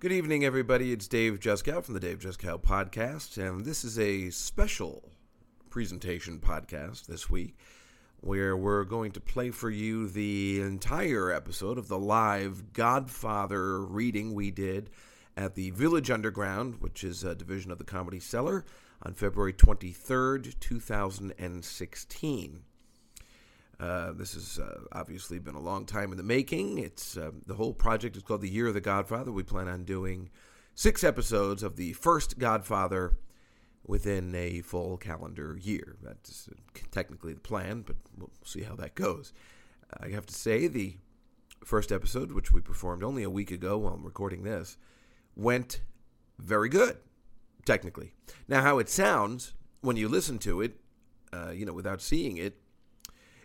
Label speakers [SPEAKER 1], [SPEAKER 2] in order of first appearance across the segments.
[SPEAKER 1] Good evening, everybody. It's Dave Juskow from the Dave Juskow Podcast, and this is a special presentation podcast this week where we're going to play for you the entire episode of the live Godfather reading we did at the Village Underground, which is a division of the Comedy Cellar, on February 23rd, 2016. Uh, this has uh, obviously been a long time in the making. It's uh, the whole project is called the Year of the Godfather. We plan on doing six episodes of the first Godfather within a full calendar year. That's technically the plan, but we'll see how that goes. I have to say the first episode, which we performed only a week ago while I'm recording this, went very good, technically. Now, how it sounds when you listen to it, uh, you know, without seeing it,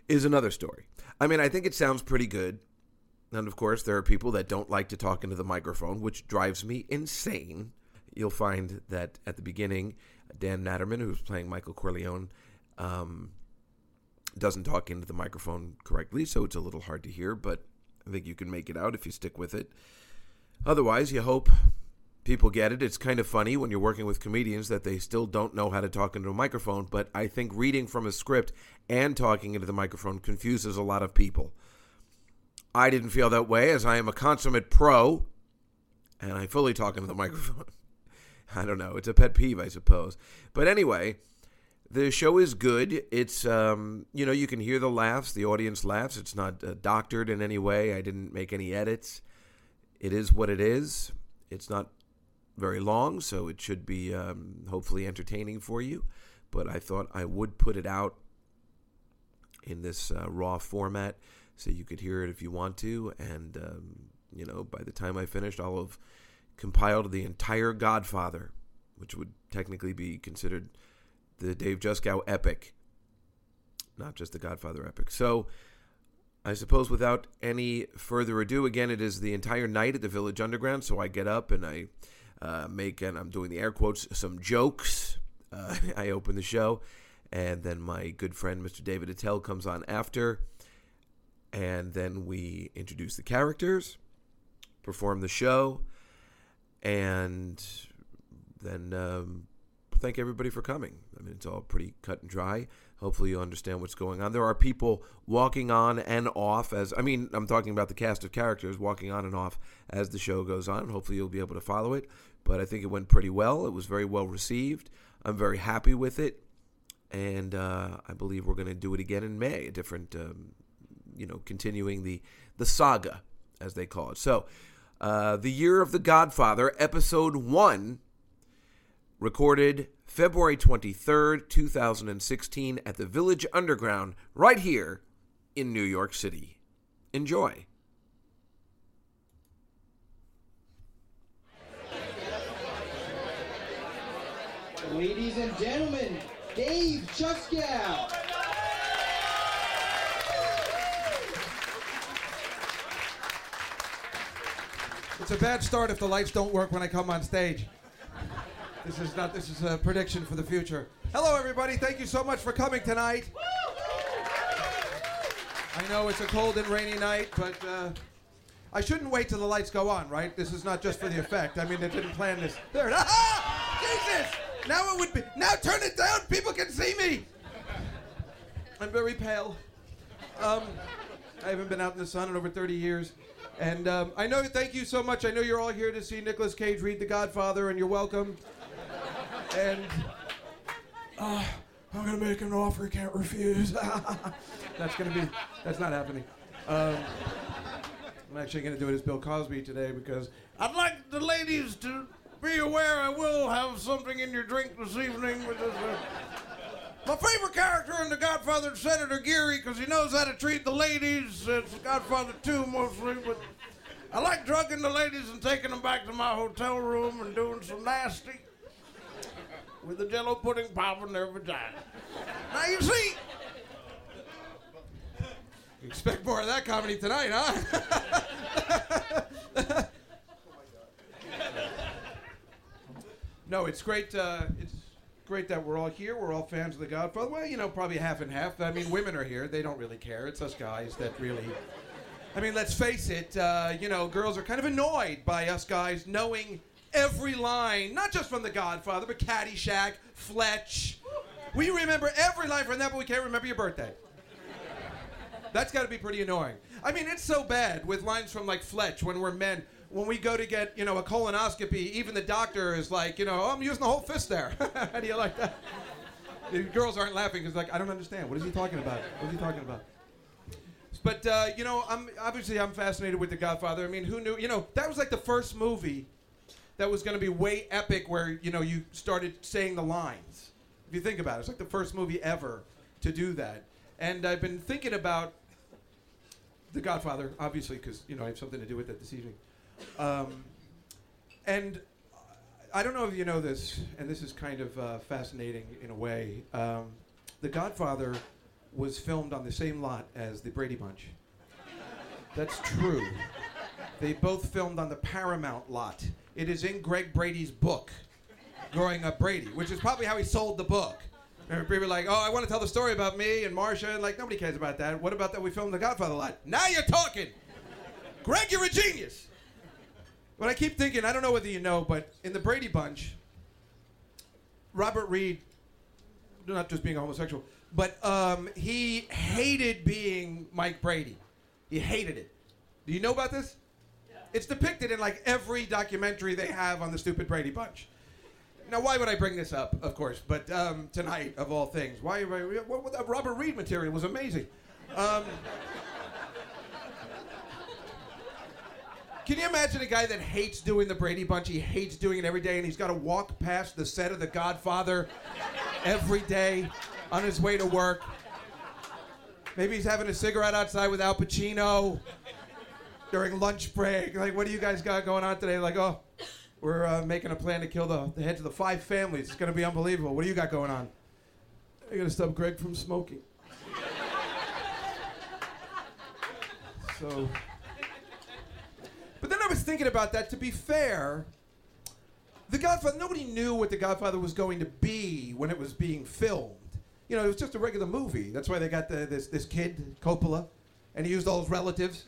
[SPEAKER 1] is another story. I mean, I think it sounds pretty good. And of course, there are people that don't like to talk into the microphone, which drives me insane. You'll find that at the beginning, Dan Natterman, who's playing Michael Corleone, um, doesn't talk into the microphone correctly, so it's a little hard to hear, but I think you can make it out if you stick with it. Otherwise, you hope people get it. It's kind of funny when you're working with comedians that they still don't know how to talk into a microphone, but I think reading from a script and talking into the microphone confuses a lot of people. I didn't feel that way as I am a consummate pro and I fully talk into the microphone. I don't know. It's a pet peeve, I suppose. But anyway, the show is good. It's, um, you know, you can hear the laughs. The audience laughs. It's not uh, doctored in any way. I didn't make any edits. It is what it is. It's not very long, so it should be um, hopefully entertaining for you. But I thought I would put it out in this uh, raw format so you could hear it if you want to. And, um, you know, by the time I finished, I'll have compiled the entire Godfather, which would technically be considered the Dave Juskow epic, not just the Godfather epic. So, I suppose without any further ado, again, it is the entire night at the Village Underground. So I get up and I uh, make, and I'm doing the air quotes, some jokes. Uh, I open the show, and then my good friend Mr. David Attell comes on after, and then we introduce the characters, perform the show, and then um, thank everybody for coming. I mean, it's all pretty cut and dry. Hopefully, you understand what's going on. There are people walking on and off as I mean, I'm talking about the cast of characters walking on and off as the show goes on. Hopefully, you'll be able to follow it. But I think it went pretty well. It was very well received. I'm very happy with it, and uh, I believe we're going to do it again in May. A different, um, you know, continuing the the saga as they call it. So, uh, the year of the Godfather, episode one, recorded February 23rd, 2016, at the Village Underground, right here in New York City. Enjoy.
[SPEAKER 2] Ladies and gentlemen, Dave Juskow.
[SPEAKER 3] It's a bad start if the lights don't work when I come on stage. This is not. This is a prediction for the future. Hello, everybody. Thank you so much for coming tonight. I know it's a cold and rainy night, but uh, I shouldn't wait till the lights go on, right? This is not just for the effect. I mean, they didn't plan this. There. Ah! Jesus! Now it would be. Now turn it down. People can see me. I'm very pale. Um, I haven't been out in the sun in over 30 years. And um, I know, thank you so much. I know you're all here to see Nicolas Cage read The Godfather, and you're welcome. And uh, I'm to make an offer he can't refuse. that's to be, that's not happening. Um, I'm actually to do it as Bill Cosby today because I'd like the ladies to be aware I will have something in your drink this evening. Uh, my favorite character in The Godfather is Senator Geary because he knows how to treat the ladies. It's Godfather 2 mostly, but I like drugging the ladies and taking them back to my hotel room and doing some nasty with the jello pudding popping their vagina. Now you see, you expect more of that comedy tonight, huh? no, it's great. Uh, it's great that we're all here. We're all fans of The Godfather. Well, you know, probably half and half. I mean, women are here. They don't really care. It's us guys that really I mean, let's face it, uh, you know, girls are kind of annoyed by us guys knowing every line, not just from The Godfather, but Caddyshack, Fletch. We remember every line from that, but we can't remember your birthday. That's got to be pretty annoying. I mean, it's so bad with lines from like Fletch when we're men. When we go to get, you know, a colonoscopy, even the doctor is like, you know, oh, I'm using the whole fist there. How do you like that? The girls aren't laughing because like, I don't understand. What is he talking about? What is he talking about? But uh, you know, I'm obviously I'm fascinated with The Godfather. I mean, who knew? You know, that was like the first movie that was going to be way epic, where you know you started saying the lines. If you think about it, it's like the first movie ever to do that. And I've been thinking about The Godfather, obviously, because you know I have something to do with it this evening. Um, and I don't know if you know this, and this is kind of uh, fascinating in a way. Um, the Godfather was filmed on the same lot as the Brady Bunch. That's true. They both filmed on the Paramount lot. It is in Greg Brady's book, Growing Up Brady, which is probably how he sold the book. And people were like, oh, I want to tell the story about me and Marcia, and like, nobody cares about that. What about that we filmed The Godfather lot? Now you're talking! Greg, you're a genius! But I keep thinking, I don't know whether you know, but in the Brady Bunch, Robert Reed, not just being a homosexual, but um, he hated being Mike Brady. He hated it. Do you know about this? It's depicted in like every documentary they have on the stupid Brady Bunch. Now, why would I bring this up? Of course, but um, tonight of all things, why? why that Robert Reed material was amazing. Um, Can you imagine a guy that hates doing the Brady Bunch? He hates doing it every day, and he's got to walk past the set of The Godfather every day on his way to work. Maybe he's having a cigarette outside with Al Pacino during lunch break. Like, what do you guys got going on today? Like, oh, we're uh, making a plan to kill the, the heads of the five families. It's going to be unbelievable. What do you got going on? I got to stop Greg from smoking. so. But then I was thinking about that. To be fair, The Godfather, nobody knew what The Godfather was going to be when it was being filmed. You know, it was just a regular movie. That's why they got the, this, this kid, Coppola, and he used all his relatives.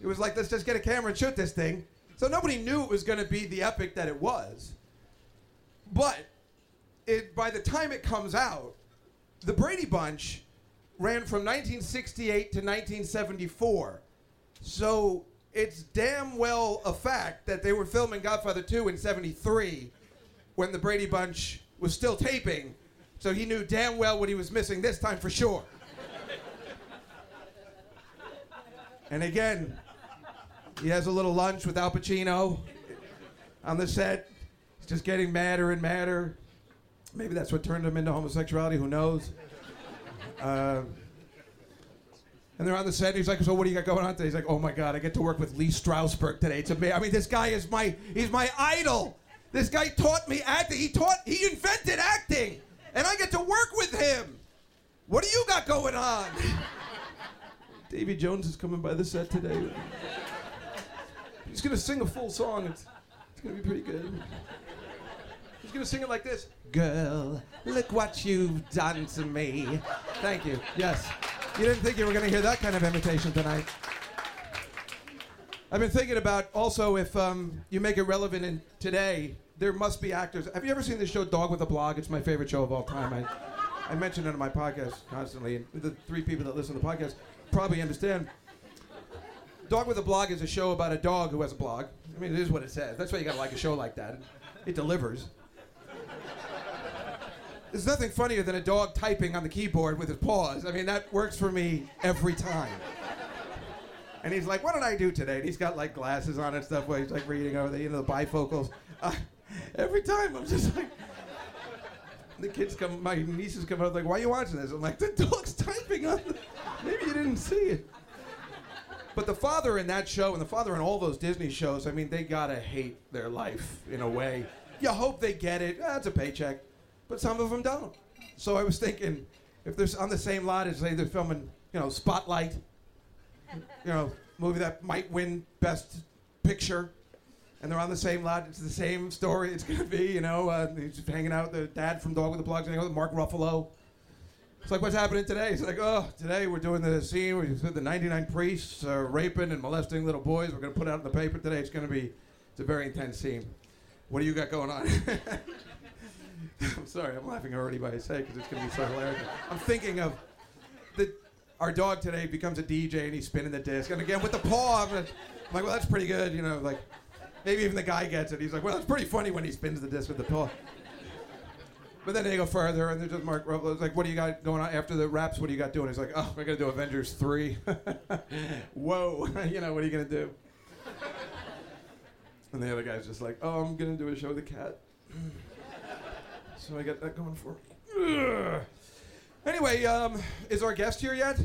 [SPEAKER 3] It was like, let's just get a camera and shoot this thing. So nobody knew it was going to be the epic that it was. But it, by the time it comes out, the Brady Bunch ran from 1968 to 1974. So it's damn well a fact that they were filming Godfather 2 in 73 when the Brady Bunch was still taping. So he knew damn well what he was missing this time for sure. and again, he has a little lunch with Al Pacino on the set. He's just getting madder and madder. Maybe that's what turned him into homosexuality, who knows? Uh, and they're on the set. And he's like, "So what do you got going on today?" He's like, "Oh my God, I get to work with Lee Strasberg today. It's amazing. I mean, this guy is my he's my idol. This guy taught me acting. He taught he invented acting, and I get to work with him. What do you got going on?" Davy Jones is coming by the set today. He's gonna sing a full song. It's, it's gonna be pretty good. He's gonna sing it like this. Girl, look what you've done to me. Thank you. Yes. You didn't think you were to hear that kind of imitation tonight. I've been thinking about also if um, you make it relevant in today, there must be actors. Have you ever seen the show Dog with a Blog? It's my favorite show of all time. I, I mention it on my podcast constantly, and the three people that listen to the podcast probably understand. Dog with a Blog is a show about a dog who has a blog. I mean, it is what it says. That's why you gotta like a show like that. It delivers. There's nothing funnier than a dog typing on the keyboard with his paws. I mean, that works for me every time. And he's like, "What did I do today?" And he's got like glasses on and stuff where he's like reading over the you know the bifocals. Uh, every time I'm just like, the kids come, my nieces come out like, "Why are you watching this?" I'm like, "The dog's typing on." The, maybe you didn't see it. But the father in that show and the father in all those Disney shows, I mean, they gotta hate their life in a way. You hope they get it. That's a paycheck but some of them don't. So I was thinking, if they're on the same lot as they're filming, you know, Spotlight, you know, movie that might win Best Picture, and they're on the same lot, it's the same story. It's gonna be, you know, uh, he's hanging out with the dad from Dog with the Blog, hanging out with Mark Ruffalo. It's like, what's happening today? It's like, oh, today we're doing the scene where you said the 99 priests are raping and molesting little boys. We're going to put it out in the paper today. It's going to be, it's a very intense scene. What do you got going on? I'm sorry, I'm laughing already by say because it's going to be so hilarious. I'm thinking of the, our dog today becomes a DJ and he's spinning the disc. And again, with the paw, I'm, gonna, I'm like, well, that's pretty good. You know, like, maybe even the guy gets it. He's like, well, it's pretty funny when he spins the disc with the paw. But then they go further, and they're just Mark Ruffalo's like, "What do you got going on after the raps? What do you got doing?" He's like, "Oh, we're gonna do Avengers 3. Whoa, you know what are you gonna do? And the other guy's just like, "Oh, I'm gonna do a show with a cat." so I got that going for me. Ugh. Anyway, um, is our guest here yet?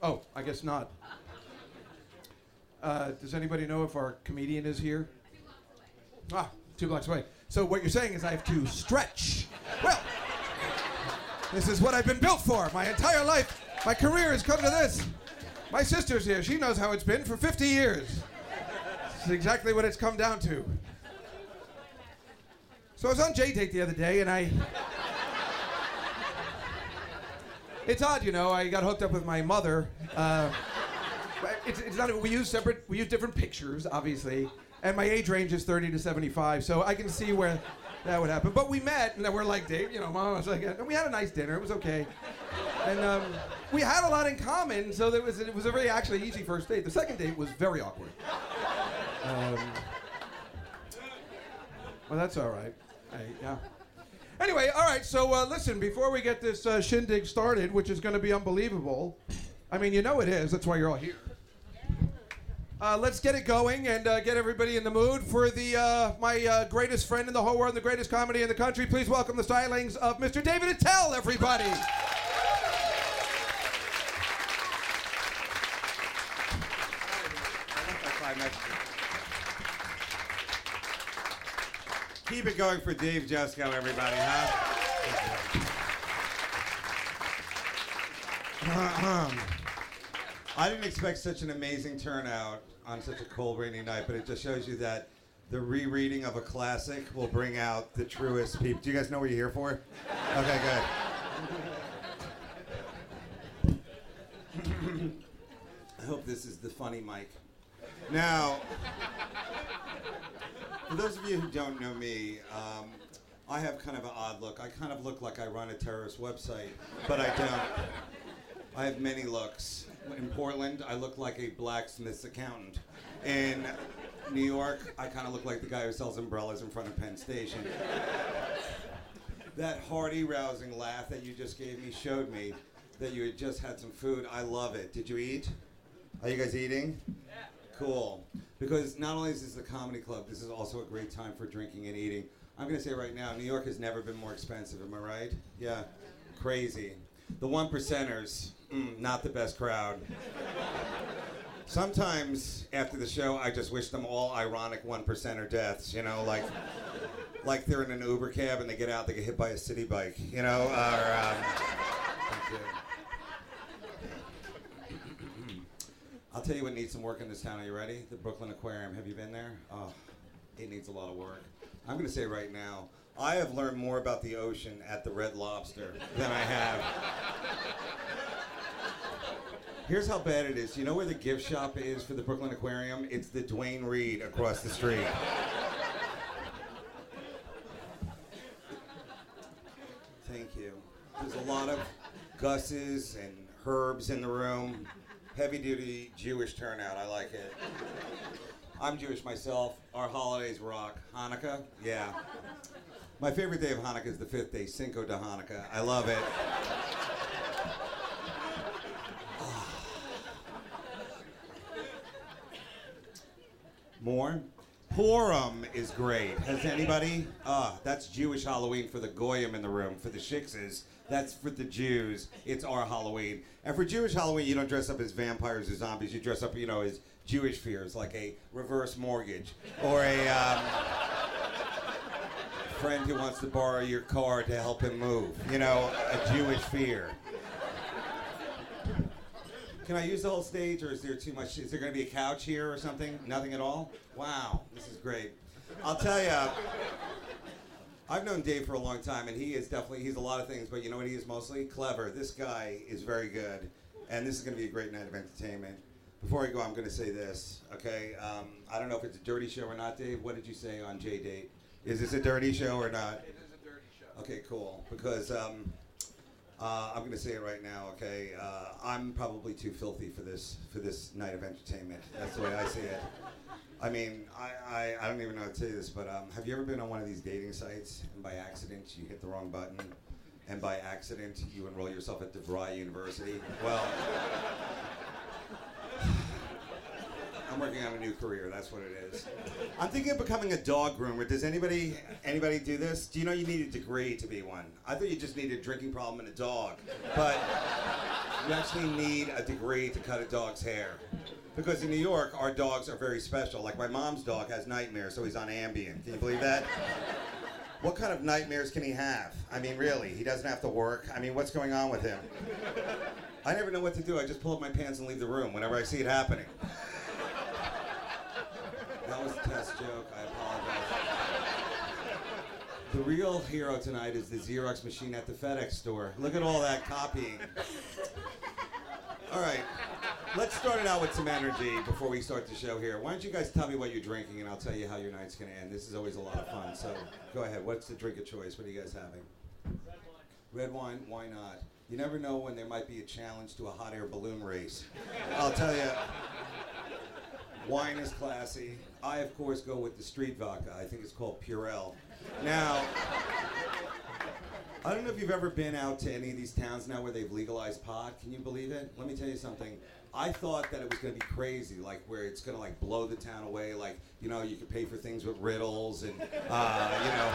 [SPEAKER 3] Oh, I guess not. Uh, does anybody know if our comedian is here? Ah, two blocks away. So what you're saying is I have to stretch. Well, this is what I've been built for. My entire life, my career has come to this. My sister's here. She knows how it's been for 50 years. This is exactly what it's come down to. So I was on J Date the other day, and I. It's odd, you know. I got hooked up with my mother. Uh, it's, it's not. We use separate. We use different pictures, obviously and my age range is 30 to 75, so I can see where that would happen. But we met, and we're like, Dave, you know, mom was like, and we had a nice dinner. It was okay, and um, we had a lot in common, so it was it was a very actually easy first date. The second date was very awkward. Um, well, that's all right. Hey, yeah. Anyway, all right. So uh, listen, before we get this uh, shindig started, which is going to be unbelievable. I mean, you know it is. That's why you're all here. Uh, let's get it going and uh, get everybody in the mood for the uh, my uh, greatest friend in the whole world, the greatest comedy in the country. Please welcome the stylings of Mr. David Attell, everybody.
[SPEAKER 4] Keep it going for Dave Juskow, everybody, huh? I didn't expect such an amazing turnout on such a cold, rainy night, but it just shows you that the rereading of a classic will bring out the truest people. Do you guys know what you're here for? Okay, good. I hope this is the funny mic. Now, for those of you who don't know me, um, I have kind of an odd look. I kind of look like I run a terrorist website, but I don't. I have many looks in Portland, I look like a blacksmith's accountant. In New York, I kind of look like the guy who sells umbrellas in front of Penn Station. that hearty, rousing laugh that you just gave me showed me that you had just had some food. I love it. Did you eat? Are you guys eating? Yeah. Cool. Because not only is this a comedy club, this is also a great time for drinking and eating. I'm going to say right now, New York has never been more expensive. Am I right? Yeah. Crazy. The one percenters mm, not the best crowd. Sometimes after the show, I just wish them all ironic one percenter deaths. You know, like like they're in an Uber cab and they get out, they get hit by a city bike. You know, or. Um, I'll tell you what needs some work in this town. Are you ready? The Brooklyn Aquarium. Have you been there? Oh, it needs a lot of work. I'm going to say right now, I have learned more about the ocean at the Red Lobster than I have Here's how bad it is. You know where the gift shop is for the Brooklyn Aquarium? It's the Duane Reade across the street. Thank you. There's a lot of Gus's and Herbs in the room. Heavy duty Jewish turnout. I like it. I'm Jewish myself. Our holidays rock. Hanukkah? Yeah. My favorite day of Hanukkah is the fifth day, Cinco de Hanukkah. I love it. More? Purim is great. Has anybody? Ah, uh, that's Jewish Halloween for the Goyim in the room. For the Shiksas, that's for the Jews. It's our Halloween. And for Jewish Halloween, you don't dress up as vampires or zombies. You dress up, you know, as Jewish fears, like a reverse mortgage or a um, friend who wants to borrow your car to help him move. You know, a Jewish fear. Can I use the whole stage, or is there too much? Is there going to be a couch here or something? Nothing at all? Wow, this is great. I'll tell you. I've known Dave for a long time, and he is definitely he's a lot of things, but you know what he is mostly clever. This guy is very good, and this is going to be a great night of entertainment. Before I go, I'm going to say this, okay? Um, I don't know if it's a dirty show or not, Dave. What did you say on J Date? Is this a dirty show or not?
[SPEAKER 3] It is a dirty show.
[SPEAKER 4] Okay, cool. Because um, uh, I'm going to say it right now. Okay, uh, I'm probably too filthy for this for this night of entertainment. That's the way I see it. I mean, I, I, I don't even know how to say this, but um, have you ever been on one of these dating sites and by accident you hit the wrong button, and by accident you enroll yourself at DeVry University? Well. I'm working on a new career. That's what it is. I'm thinking of becoming a dog groomer. Does anybody anybody do this? Do you know you need a degree to be one? I thought you just needed a drinking problem and a dog, but you actually need a degree to cut a dog's hair. Because in New York, our dogs are very special. Like my mom's dog has nightmares, so he's on Ambien. Can you believe that? What kind of nightmares can he have? I mean, really, he doesn't have to work. I mean, what's going on with him? I never know what to do. I just pull up my pants and leave the room whenever I see it happening. That was a test joke. I apologize. The real hero tonight is the Xerox machine at the FedEx store. Look at all that copying. All right. Let's start it out with some energy before we start the show here. Why don't you guys tell me what you're drinking and I'll tell you how your night's going to end. This is always a lot of fun. So go ahead. What's the drink of choice? What are you guys having? Red wine. Red wine, why not? You never know when there might be a challenge to a hot air balloon race. I'll tell you. Wine is classy. I, of course, go with the street vodka. I think it's called Purell. Now, I don't know if you've ever been out to any of these towns now where they've legalized pot. Can you believe it? Let me tell you something. I thought that it was going to be crazy, like where it's going to like blow the town away. Like you know, you can pay for things with riddles, and uh, you know,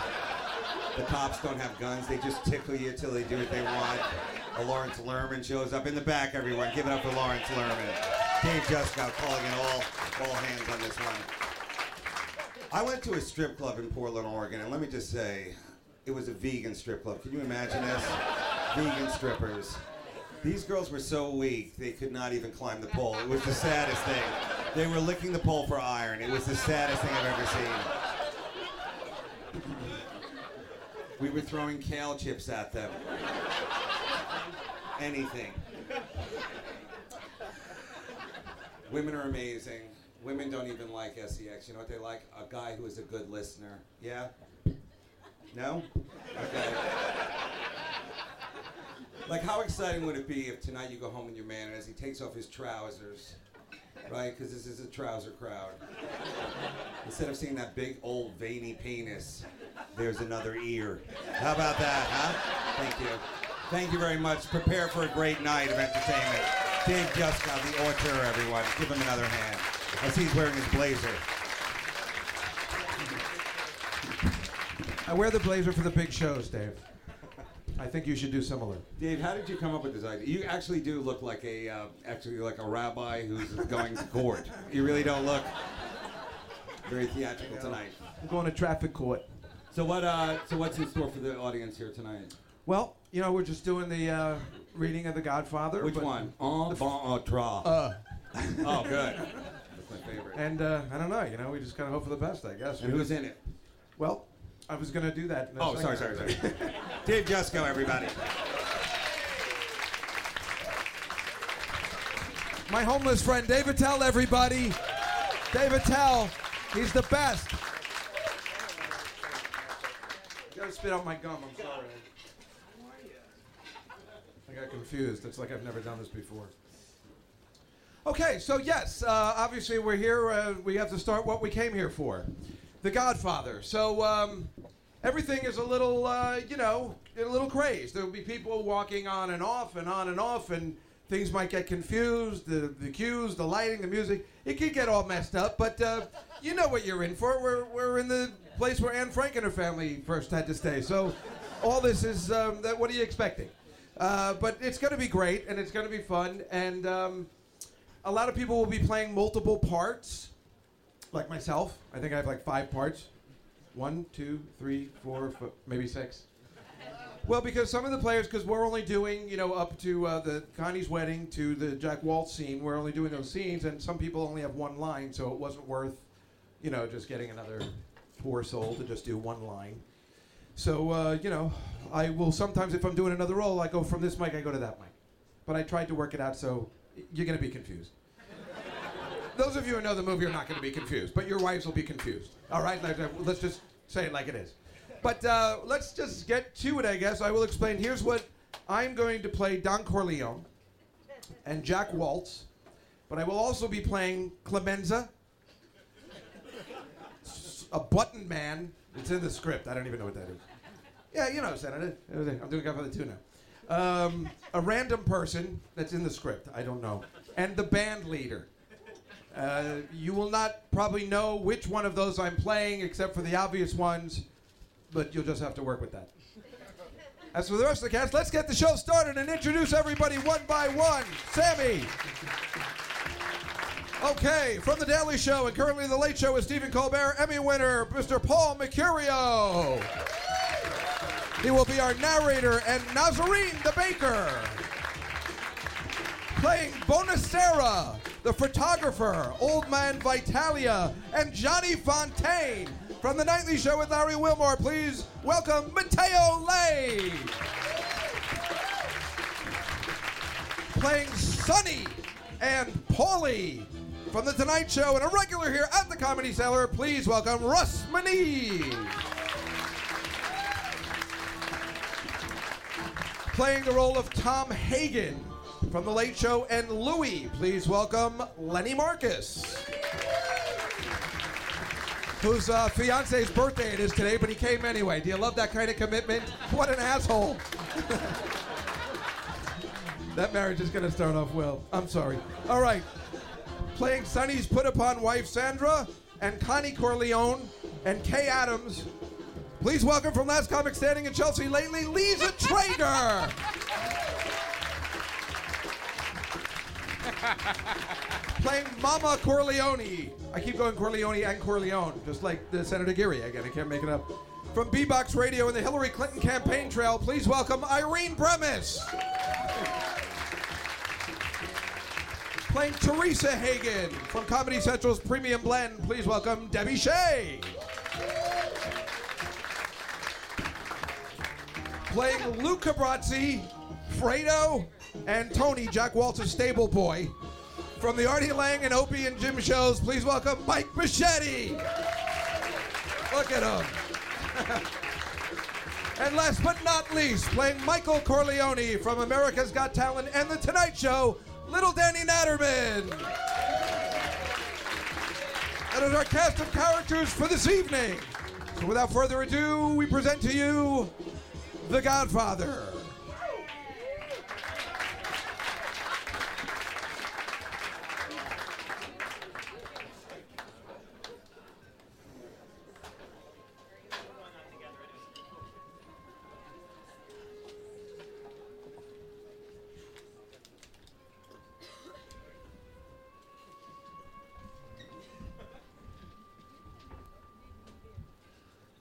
[SPEAKER 4] the cops don't have guns. They just tickle you till they do what they want. A Lawrence Lerman shows up in the back. Everyone, give it up for Lawrence Lerman. Dave Juskow calling in all all hands on this one. I went to a strip club in Portland, Oregon, and let me just say, it was a vegan strip club. Can you imagine this? vegan strippers. These girls were so weak they could not even climb the pole. It was the saddest thing. They were licking the pole for iron. It was the saddest thing I've ever seen. We were throwing kale chips at them. Anything. Women are amazing. Women don't even like sex. You know what they like? A guy who is a good listener. Yeah? No? Okay. like, how exciting would it be if tonight you go home with your man and as he takes off his trousers, right? Because this is a trouser crowd. Instead of seeing that big old veiny penis, there's another ear. How about that, huh? Thank you. Thank you very much. Prepare for a great night of entertainment. Dave Juskow, the auteur, everyone. Give him another hand. I see he's wearing his blazer.
[SPEAKER 3] I wear the blazer for the big shows, Dave. I think you should do similar.
[SPEAKER 4] Dave, how did you come up with this idea? You actually do look like a uh, actually like a rabbi who's going to court. You really don't look very theatrical tonight.
[SPEAKER 3] I'm going to traffic court.
[SPEAKER 4] So what? Uh, so what's in store for the audience here tonight?
[SPEAKER 3] Well, you know, we're just doing the uh, reading of The Godfather.
[SPEAKER 4] Which
[SPEAKER 3] but-
[SPEAKER 4] one? En bon outre.
[SPEAKER 3] Uh,
[SPEAKER 4] oh, good. That's my favorite.
[SPEAKER 3] and uh, I don't know. You know, we just kind of hope for the best, I guess.
[SPEAKER 4] And who's in it?
[SPEAKER 3] Well, I was gonna do that. in a
[SPEAKER 4] Oh, sorry,
[SPEAKER 3] second.
[SPEAKER 4] sorry, sorry. Dave Juskow, everybody.
[SPEAKER 3] My homeless friend, Dave Attell, everybody. Dave Attell, he's the best. Gotta spit out my gum. I'm sorry. Got confused. It's like I've never done this before. Okay, so yes, uh, obviously we're here. Uh, we have to start what we came here for, The Godfather. So um, everything is a little, uh, you know, a little crazed. There will be people walking on and off and on and off, and things might get confused. The the cues, the lighting, the music, it could get all messed up. But uh, you know what you're in for. We're we're in the place where Anne Frank and her family first had to stay. So all this is um, that. What are you expecting? Uh, but it's going to be great, and it's going to be fun, and um, a lot of people will be playing multiple parts, like myself. I think I have like five parts. One, two, three, four, f- maybe six. Well, because some of the players, because we're only doing, you know, up to uh, the Connie's wedding to the Jack Waltz scene, we're only doing those scenes, and some people only have one line, so it wasn't worth, you know, just getting another poor soul to just do one line. So, uh, you know, I will sometimes, if I'm doing another role, I go from this mic, I go to that mic. But I tried to work it out so you're going to be confused. Those of you who know the movie are not going to be confused, but your wives will be confused. All right? Let's- Let's just say it like it is. But uh, let's just get to it, I guess. I will explain. Here's what I'm going to play Don Corleone and Jack Waltz, but I will also be playing Clemenza, a button man. It's in the script. I don't even know what that is. Yeah, you know, Senator. I'm doing Godfather 2 now. Um, a random person that's in the script. I don't know. And the band leader. Uh, you will not probably know which one of those I'm playing, except for the obvious ones, but you'll just have to work with that. As for the rest of the cast, let's get the show started and introduce everybody one by one. Sammy. Okay, from The Daily Show and currently The Late Show with Stephen Colbert, Emmy winner, Mr. Paul Mecurio. He will be our narrator and Nazorine the Baker. Playing Bonasera, the photographer, Old Man Vitalia, and Johnny Fontane. From The Nightly Show with Larry Wilmore, please welcome Matteo Lane. Playing Sonny and Paulie. From The Tonight Show and a regular here at the Comedy Cellar, please welcome Russ Meneve. Playing the role of Tom Hagen from The Late Show and Louie. Please welcome Lenny Marcus. Whose uh, fiance's birthday it is today, but he came anyway. Do you love that kind of commitment? What an asshole. that marriage is going to start off well. I'm sorry. All right. Playing Sonny's put upon wife Sandra and Connie Corleone and Kay Adams. Please welcome from Last Comic Standing in Chelsea lately, Lisa Traeger. Playing Mama Corleone. I keep going Corleone and Corleone, just like the Senator Geary again. I can't make it up. From B-Box Radio and the Hillary Clinton campaign trail, please welcome Irene Bremis. Playing Teresa Hagen from Comedy Central's Premium Blend, please welcome Debbie Shea. Playing Luca Brasi, Fredo, and Tony, Jack Waltz's stable boy. From the Artie Lange and Opie and Jim shows, please welcome Mike Machete. Look at him. and last but not least, playing Michael Corleone from America's Got Talent and The Tonight Show, Little Danny Natterman. That is our cast of characters for this evening. So without further ado, we present to you The Godfather.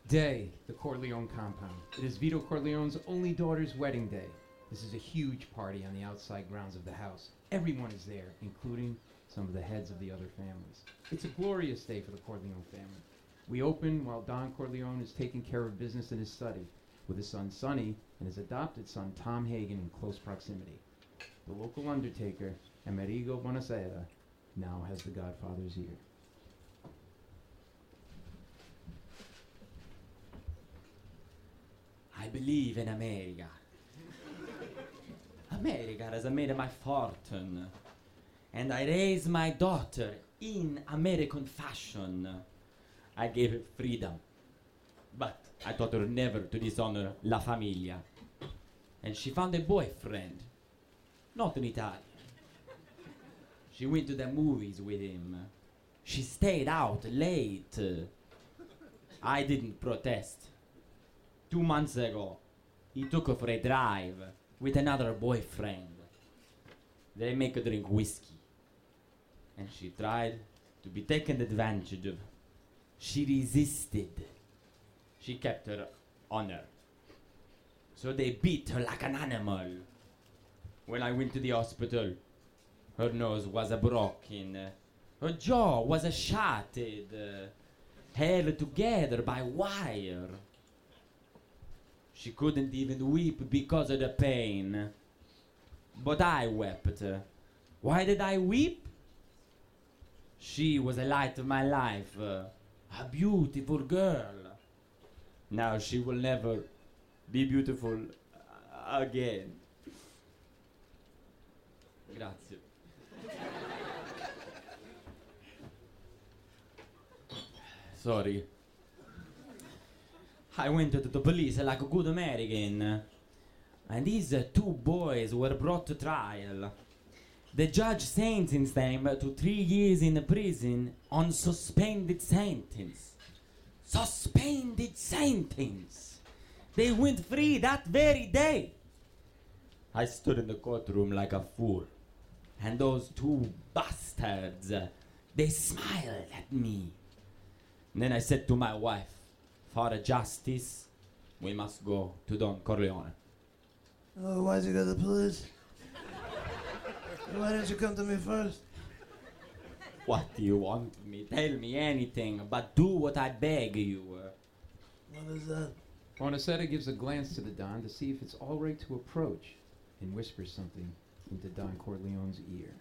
[SPEAKER 5] Day, the Corleone compound. It is Vito Corleone's only daughter's wedding day. This is a huge party on the outside grounds of the house. Everyone is there, including some of the heads of the other families. It's a glorious day for the Corleone family. We open while Don Corleone is taking care of business in his study, with his son Sonny and his adopted son Tom Hagen in close proximity. The local undertaker, Amerigo Bonasera, now has the Godfather's ear.
[SPEAKER 6] I believe in America. America has made my fortune. And I raised my daughter in American fashion. I gave her freedom. But I taught her never to dishonor La Familia. And she found a boyfriend. Not an Italian. She went to the movies with him. She stayed out late. I didn't protest. Two months ago, he took her for a drive with another boyfriend. They make her drink whiskey. And she tried to be taken advantage of. She resisted. She kept her honor. So they beat her like an animal. When I went to the hospital, her nose was broken. Her jaw was shattered. held together by wire. She couldn't even weep because of the pain. But I wept. Why did I weep? She was the light of my life, uh, a beautiful girl. Now she will never be beautiful again. Grazie. Sorry. I went to the police like a good American. And these two boys were brought to trial. The judge sentenced them to three years in prison on suspended sentence. Suspended sentence. They went free that very day. I stood in the courtroom like a fool. And those two bastards, they smiled at me. And then I said to my wife, for justice, we must go to Don Corleone.
[SPEAKER 7] Oh, why'd you go to the police? Why didn't you come to me first?
[SPEAKER 6] What do you want from me? Tell me anything, but do what I beg you.
[SPEAKER 7] What is that?
[SPEAKER 5] Bonacetta gives a glance to the Don to see if it's all right to approach and whispers something into Don Corleone's ear.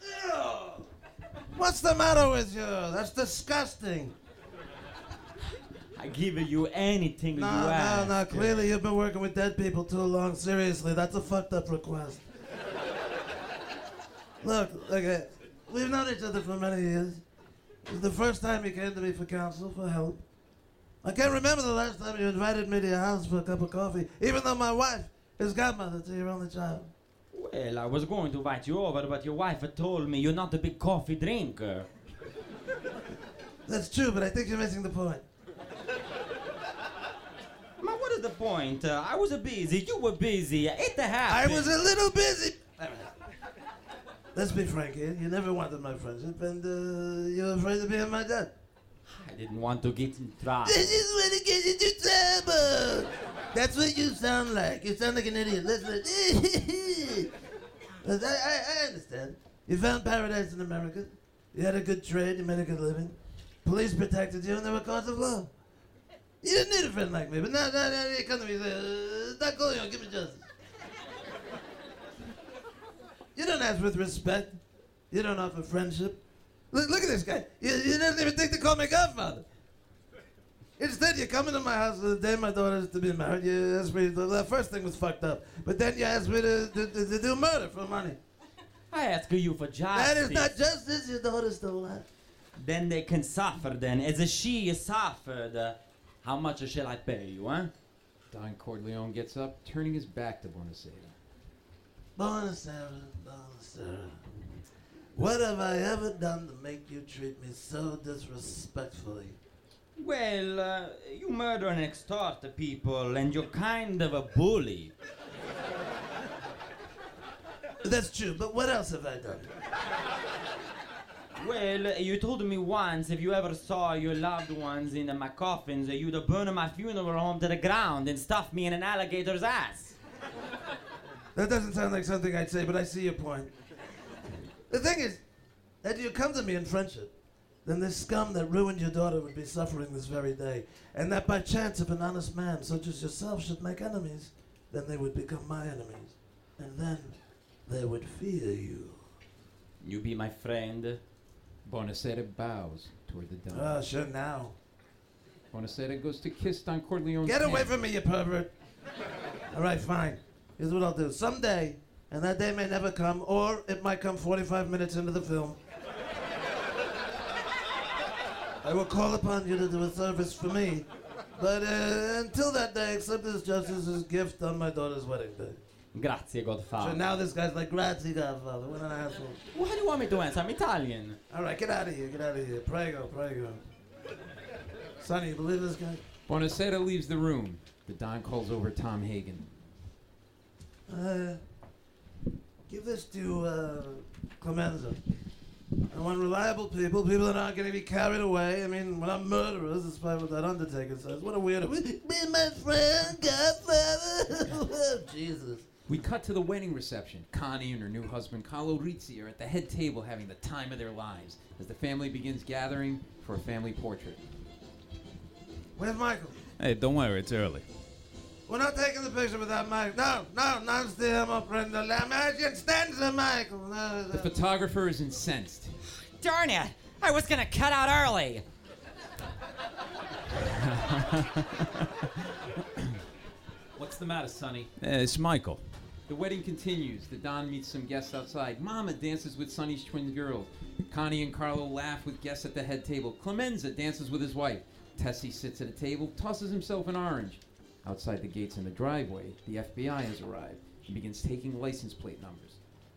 [SPEAKER 7] Ew! What's the matter with you? That's disgusting.
[SPEAKER 6] I give you anything
[SPEAKER 7] No,
[SPEAKER 6] you
[SPEAKER 7] no,
[SPEAKER 6] ask.
[SPEAKER 7] no. Clearly, you've been working with dead people too long. Seriously, that's a fucked up request. Look, okay, uh, we've known each other for many years. Is the first time you came to me for counsel, for help. I can't remember the last time you invited me to your house for a cup of coffee, even though my wife is godmother to your only child.
[SPEAKER 6] Well, I was going to invite you over, but your wife had told me you're not a big coffee drinker.
[SPEAKER 7] That's true, but I think you're missing the point.
[SPEAKER 6] The point? Uh, I was a busy, you were busy, it happened.
[SPEAKER 7] I was a little busy. Let's be frank here. You never wanted my friendship, and uh, you're afraid of being my dad.
[SPEAKER 6] I didn't want to get in trouble.
[SPEAKER 7] This is when it gets into trouble. That's what you sound like. You sound like an idiot. Listen. I, I, I understand. You found paradise in America. You had a good trade. You made a good living. Police protected you, and there were courts of law. You didn't need a friend like me, but now, now, now you come to me and say, uh, Doc Corleone, give me justice. You don't ask with respect. You don't offer friendship. Look, look at this guy. You, you didn't even think to call me godfather. Instead, you come into my house the day my daughter is to be married. You asked me, the first thing was fucked up. But then you asked me to, to, to, to do murder for money.
[SPEAKER 6] I ask you for justice.
[SPEAKER 7] That is not justice. Your daughter's still alive.
[SPEAKER 6] Then they can suffer then, as a she suffered. How much shall I pay you, huh?
[SPEAKER 5] Don Corleone gets up, turning his back to Bonacetta.
[SPEAKER 7] Bonasera, Bonasera. What have I ever done to make you treat me so disrespectfully?
[SPEAKER 6] Well, uh, you murder and extort the people, and you're kind of a bully.
[SPEAKER 7] That's true, but what else have I done?
[SPEAKER 6] Well, you told me once if you ever saw your loved ones in my coffins, that you'd burn my funeral home to the ground and stuff me in an alligator's ass.
[SPEAKER 7] That doesn't sound like something I'd say, but I see your point. The thing is, that you come to me in friendship, then this scum that ruined your daughter would be suffering this very day. And that by chance, if an honest man such as yourself should make enemies, then they would become my enemies. And then they would fear you.
[SPEAKER 6] You be my friend.
[SPEAKER 5] Bonacetta bows toward the Don.
[SPEAKER 7] Ah, sure now.
[SPEAKER 5] Bonacetta goes to kiss Don Corleone's
[SPEAKER 7] Get away
[SPEAKER 5] hand.
[SPEAKER 7] from me, you pervert. All right, fine. Here's what I'll do. Someday, and that day may never come, or it might come 45 minutes into the film. I will call upon you to do a service for me. But uh, until that day, accept this justice's gift on my daughter's wedding day.
[SPEAKER 6] Grazie,
[SPEAKER 7] So
[SPEAKER 6] Godfather.
[SPEAKER 7] now this guy's like, grazie, godfather. What an asshole.
[SPEAKER 6] Why do you want me to answer? I'm Italian.
[SPEAKER 7] All right, get out of here. Get out of here. Prego, prego. Sonny, you believe this guy?
[SPEAKER 5] Bonacetta leaves the room. The Don calls over Tom Hagen.
[SPEAKER 7] Uh, give this to uh, Clemenza. I want reliable people, people that aren't going to be carried away. I mean, we're not murderers, despite what that Undertaker says. What a weirdo. Be my friend, Godfather. oh, Jesus.
[SPEAKER 5] We cut to the wedding reception. Connie and her new husband, Carlo Rizzi, are at the head table having the time of their lives as the family begins gathering for a family portrait.
[SPEAKER 7] Where's Michael?
[SPEAKER 8] Hey, don't worry, it's early.
[SPEAKER 7] We're not taking the picture without Mike. No, no, non stiamo prendo la magic stanza, Michael. No,
[SPEAKER 5] The photographer is incensed.
[SPEAKER 8] Darn it! I was gonna cut out early.
[SPEAKER 9] What's the matter, Sonny?
[SPEAKER 10] it's Michael.
[SPEAKER 5] The wedding continues. The Don meets some guests outside. Mama dances with Sonny's twin girls. Connie and Carlo laugh with guests at the head table. Clemenza dances with his wife. Tessio sits at a table, tosses himself an orange. Outside the gates in the driveway, the FBI has arrived and begins taking license plate numbers.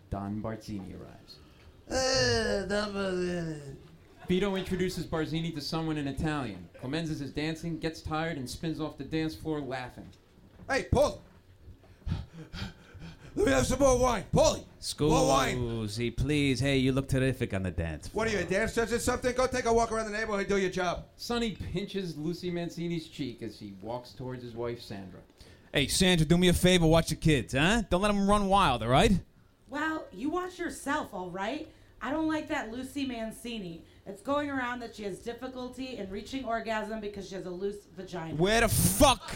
[SPEAKER 5] Don Barzini arrives.
[SPEAKER 7] Eh, Don Barzini.
[SPEAKER 5] Vito introduces Barzini to someone in Italian. Clemenza is dancing, gets tired, and spins off the dance floor laughing.
[SPEAKER 3] Hey, Paul. Let me have some more wine. Paulie. More wine.
[SPEAKER 10] Scusi, please. Hey, you look terrific on the dance.
[SPEAKER 3] What are you, a dance judge or something? Go take a walk around the neighborhood do your job.
[SPEAKER 5] Sonny pinches Lucy Mancini's cheek as he walks towards his wife, Sandra.
[SPEAKER 10] Hey, Sandra, do me a favor. Watch your kids, huh? Don't let them run wild, all right?
[SPEAKER 11] Well, you watch yourself, all right? I don't like that Lucy Mancini. It's going around that she has difficulty in reaching orgasm because she has a loose vagina.
[SPEAKER 10] Where the fuck?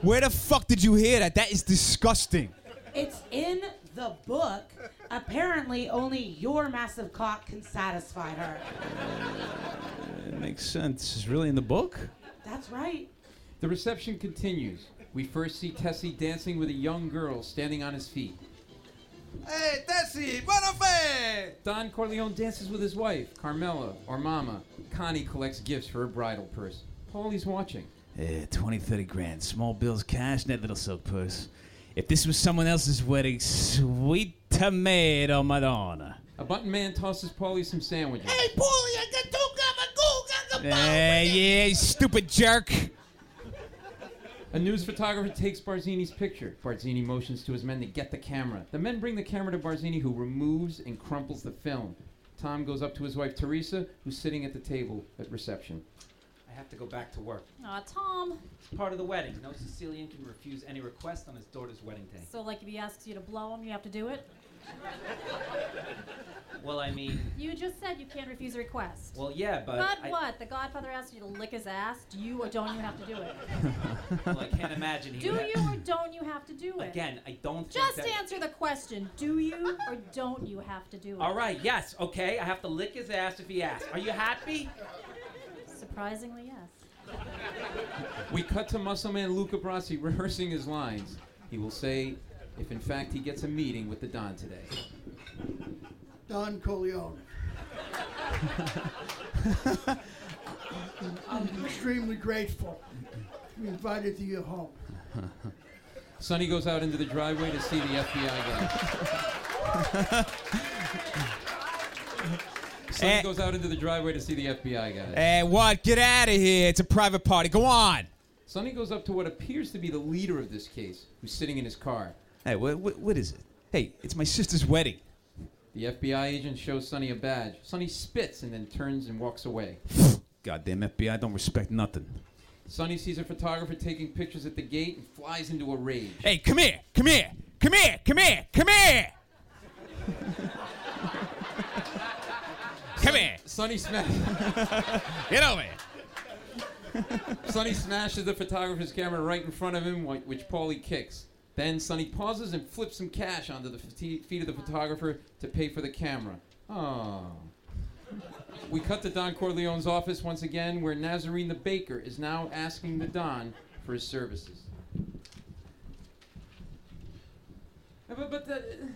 [SPEAKER 10] Where the fuck did you hear that? That is disgusting.
[SPEAKER 11] It's in the book. Apparently, only your massive cock can satisfy her.
[SPEAKER 10] It makes sense. It's really in the book?
[SPEAKER 11] That's right.
[SPEAKER 5] The reception continues. We first see Tessio dancing with a young girl standing on his feet.
[SPEAKER 3] Hey, Tessio, buona fe!
[SPEAKER 5] Don Corleone dances with his wife, Carmela, or Mama. Connie collects gifts for her bridal purse. Paulie's watching.
[SPEAKER 10] Yeah, 20, 30 grand. Small bills, cash, net little silk purse. If this was someone else's wedding, sweet tomato Madonna.
[SPEAKER 5] A button man tosses Paulie some sandwiches.
[SPEAKER 7] Hey, Paulie, I got two gabagoo, gabagoo.
[SPEAKER 10] Eh, yeah, you stupid jerk.
[SPEAKER 5] A news photographer takes Barzini's picture. Barzini motions to his men to get the camera. The men bring the camera to Barzini, who removes and crumples the film. Tom goes up to his wife Teresa, who's sitting at the table at reception.
[SPEAKER 9] I have to go back to work.
[SPEAKER 12] Aw, Tom.
[SPEAKER 9] It's part of the wedding. No Sicilian can refuse any request on his daughter's wedding day.
[SPEAKER 12] So, like, if he asks you to blow him, you have to do it?
[SPEAKER 9] Well, I mean,
[SPEAKER 12] You just said you can't refuse a request.
[SPEAKER 9] well, yeah, but.
[SPEAKER 12] But
[SPEAKER 9] I,
[SPEAKER 12] what? The Godfather asks you to lick his ass? Do you or don't you have to do it?
[SPEAKER 9] Well, I can't imagine he
[SPEAKER 12] Do you or don't you have to do it?
[SPEAKER 9] Again, I don't think
[SPEAKER 12] Just answer the question. Do you or don't you have to do it?
[SPEAKER 9] All right, yes, okay. I have to lick his ass if he asks. Are you happy?
[SPEAKER 12] Surprisingly, yes.
[SPEAKER 5] We cut to Muscle Man Luca Brasi rehearsing his lines. He will say if in fact he gets a meeting with the Don today.
[SPEAKER 13] Don Corleone. I'm extremely grateful to be invited to your home.
[SPEAKER 5] Sonny goes out into the driveway to see the FBI guy. Sonny
[SPEAKER 10] Eh.
[SPEAKER 5] goes out into the driveway to see the FBI guy.
[SPEAKER 10] Hey, what? Get out of here. It's a private party. Go on.
[SPEAKER 5] Sonny goes up to what appears to be the leader of this case, who's sitting in his car.
[SPEAKER 10] Hey, what, what, what is it? Hey, it's my sister's wedding.
[SPEAKER 5] The FBI agent shows Sonny a badge. Sonny spits and then turns and walks away.
[SPEAKER 10] Goddamn FBI don't respect nothing.
[SPEAKER 5] Sonny sees a photographer taking pictures at the gate and flies into a rage.
[SPEAKER 10] Hey, come here. Come here. Come here. Come here. Come here. come here.
[SPEAKER 5] Sonny smash.
[SPEAKER 10] Get over here.
[SPEAKER 5] Sonny smashes the photographer's camera right in front of him, which Paulie kicks. Then Sonny pauses and flips some cash onto the feet of the photographer to pay for the camera. Oh. We cut to Don Corleone's office once again, where Nazorine the baker is now asking the Don for his services. Uh, But, but uh,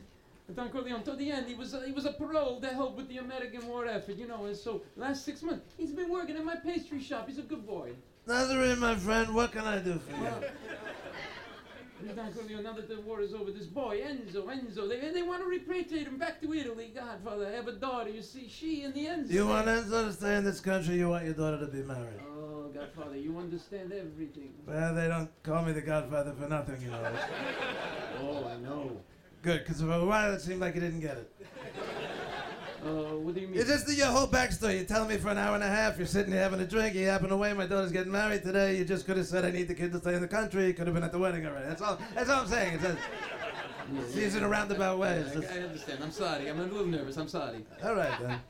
[SPEAKER 5] Don Corleone, to the end, he was uh, he was a parole that helped with the American war effort, you know. And so last six months, he's been working in my pastry shop. He's a good boy.
[SPEAKER 7] Nazorine, my friend, what can I do for you?
[SPEAKER 5] Don Corleone, now that the war is over, this boy Enzo, Enzo, they they want to repatriate him back to Italy. Godfather, I have a daughter. You see, she and the Enzo.
[SPEAKER 7] You want Enzo to stay in this country, you want your daughter to be married.
[SPEAKER 5] Oh, Godfather, you understand everything.
[SPEAKER 7] Well, they don't call me the Godfather for nothing, you know.
[SPEAKER 5] Oh, I know.
[SPEAKER 7] Good, because for a while it seemed like you didn't get it.
[SPEAKER 5] Uh, what do you mean?
[SPEAKER 7] It's just the, your whole backstory. You're telling me for an hour and a half, you're sitting here having a drink, you happen away, my daughter's getting married today, you just could have said, I need the kid to stay in the country, you could have been at the wedding already. That's all, that's all I'm saying. It's just, sees it a roundabout way.
[SPEAKER 5] I, I understand. I'm sorry. I'm a little nervous. I'm sorry.
[SPEAKER 7] all right, then.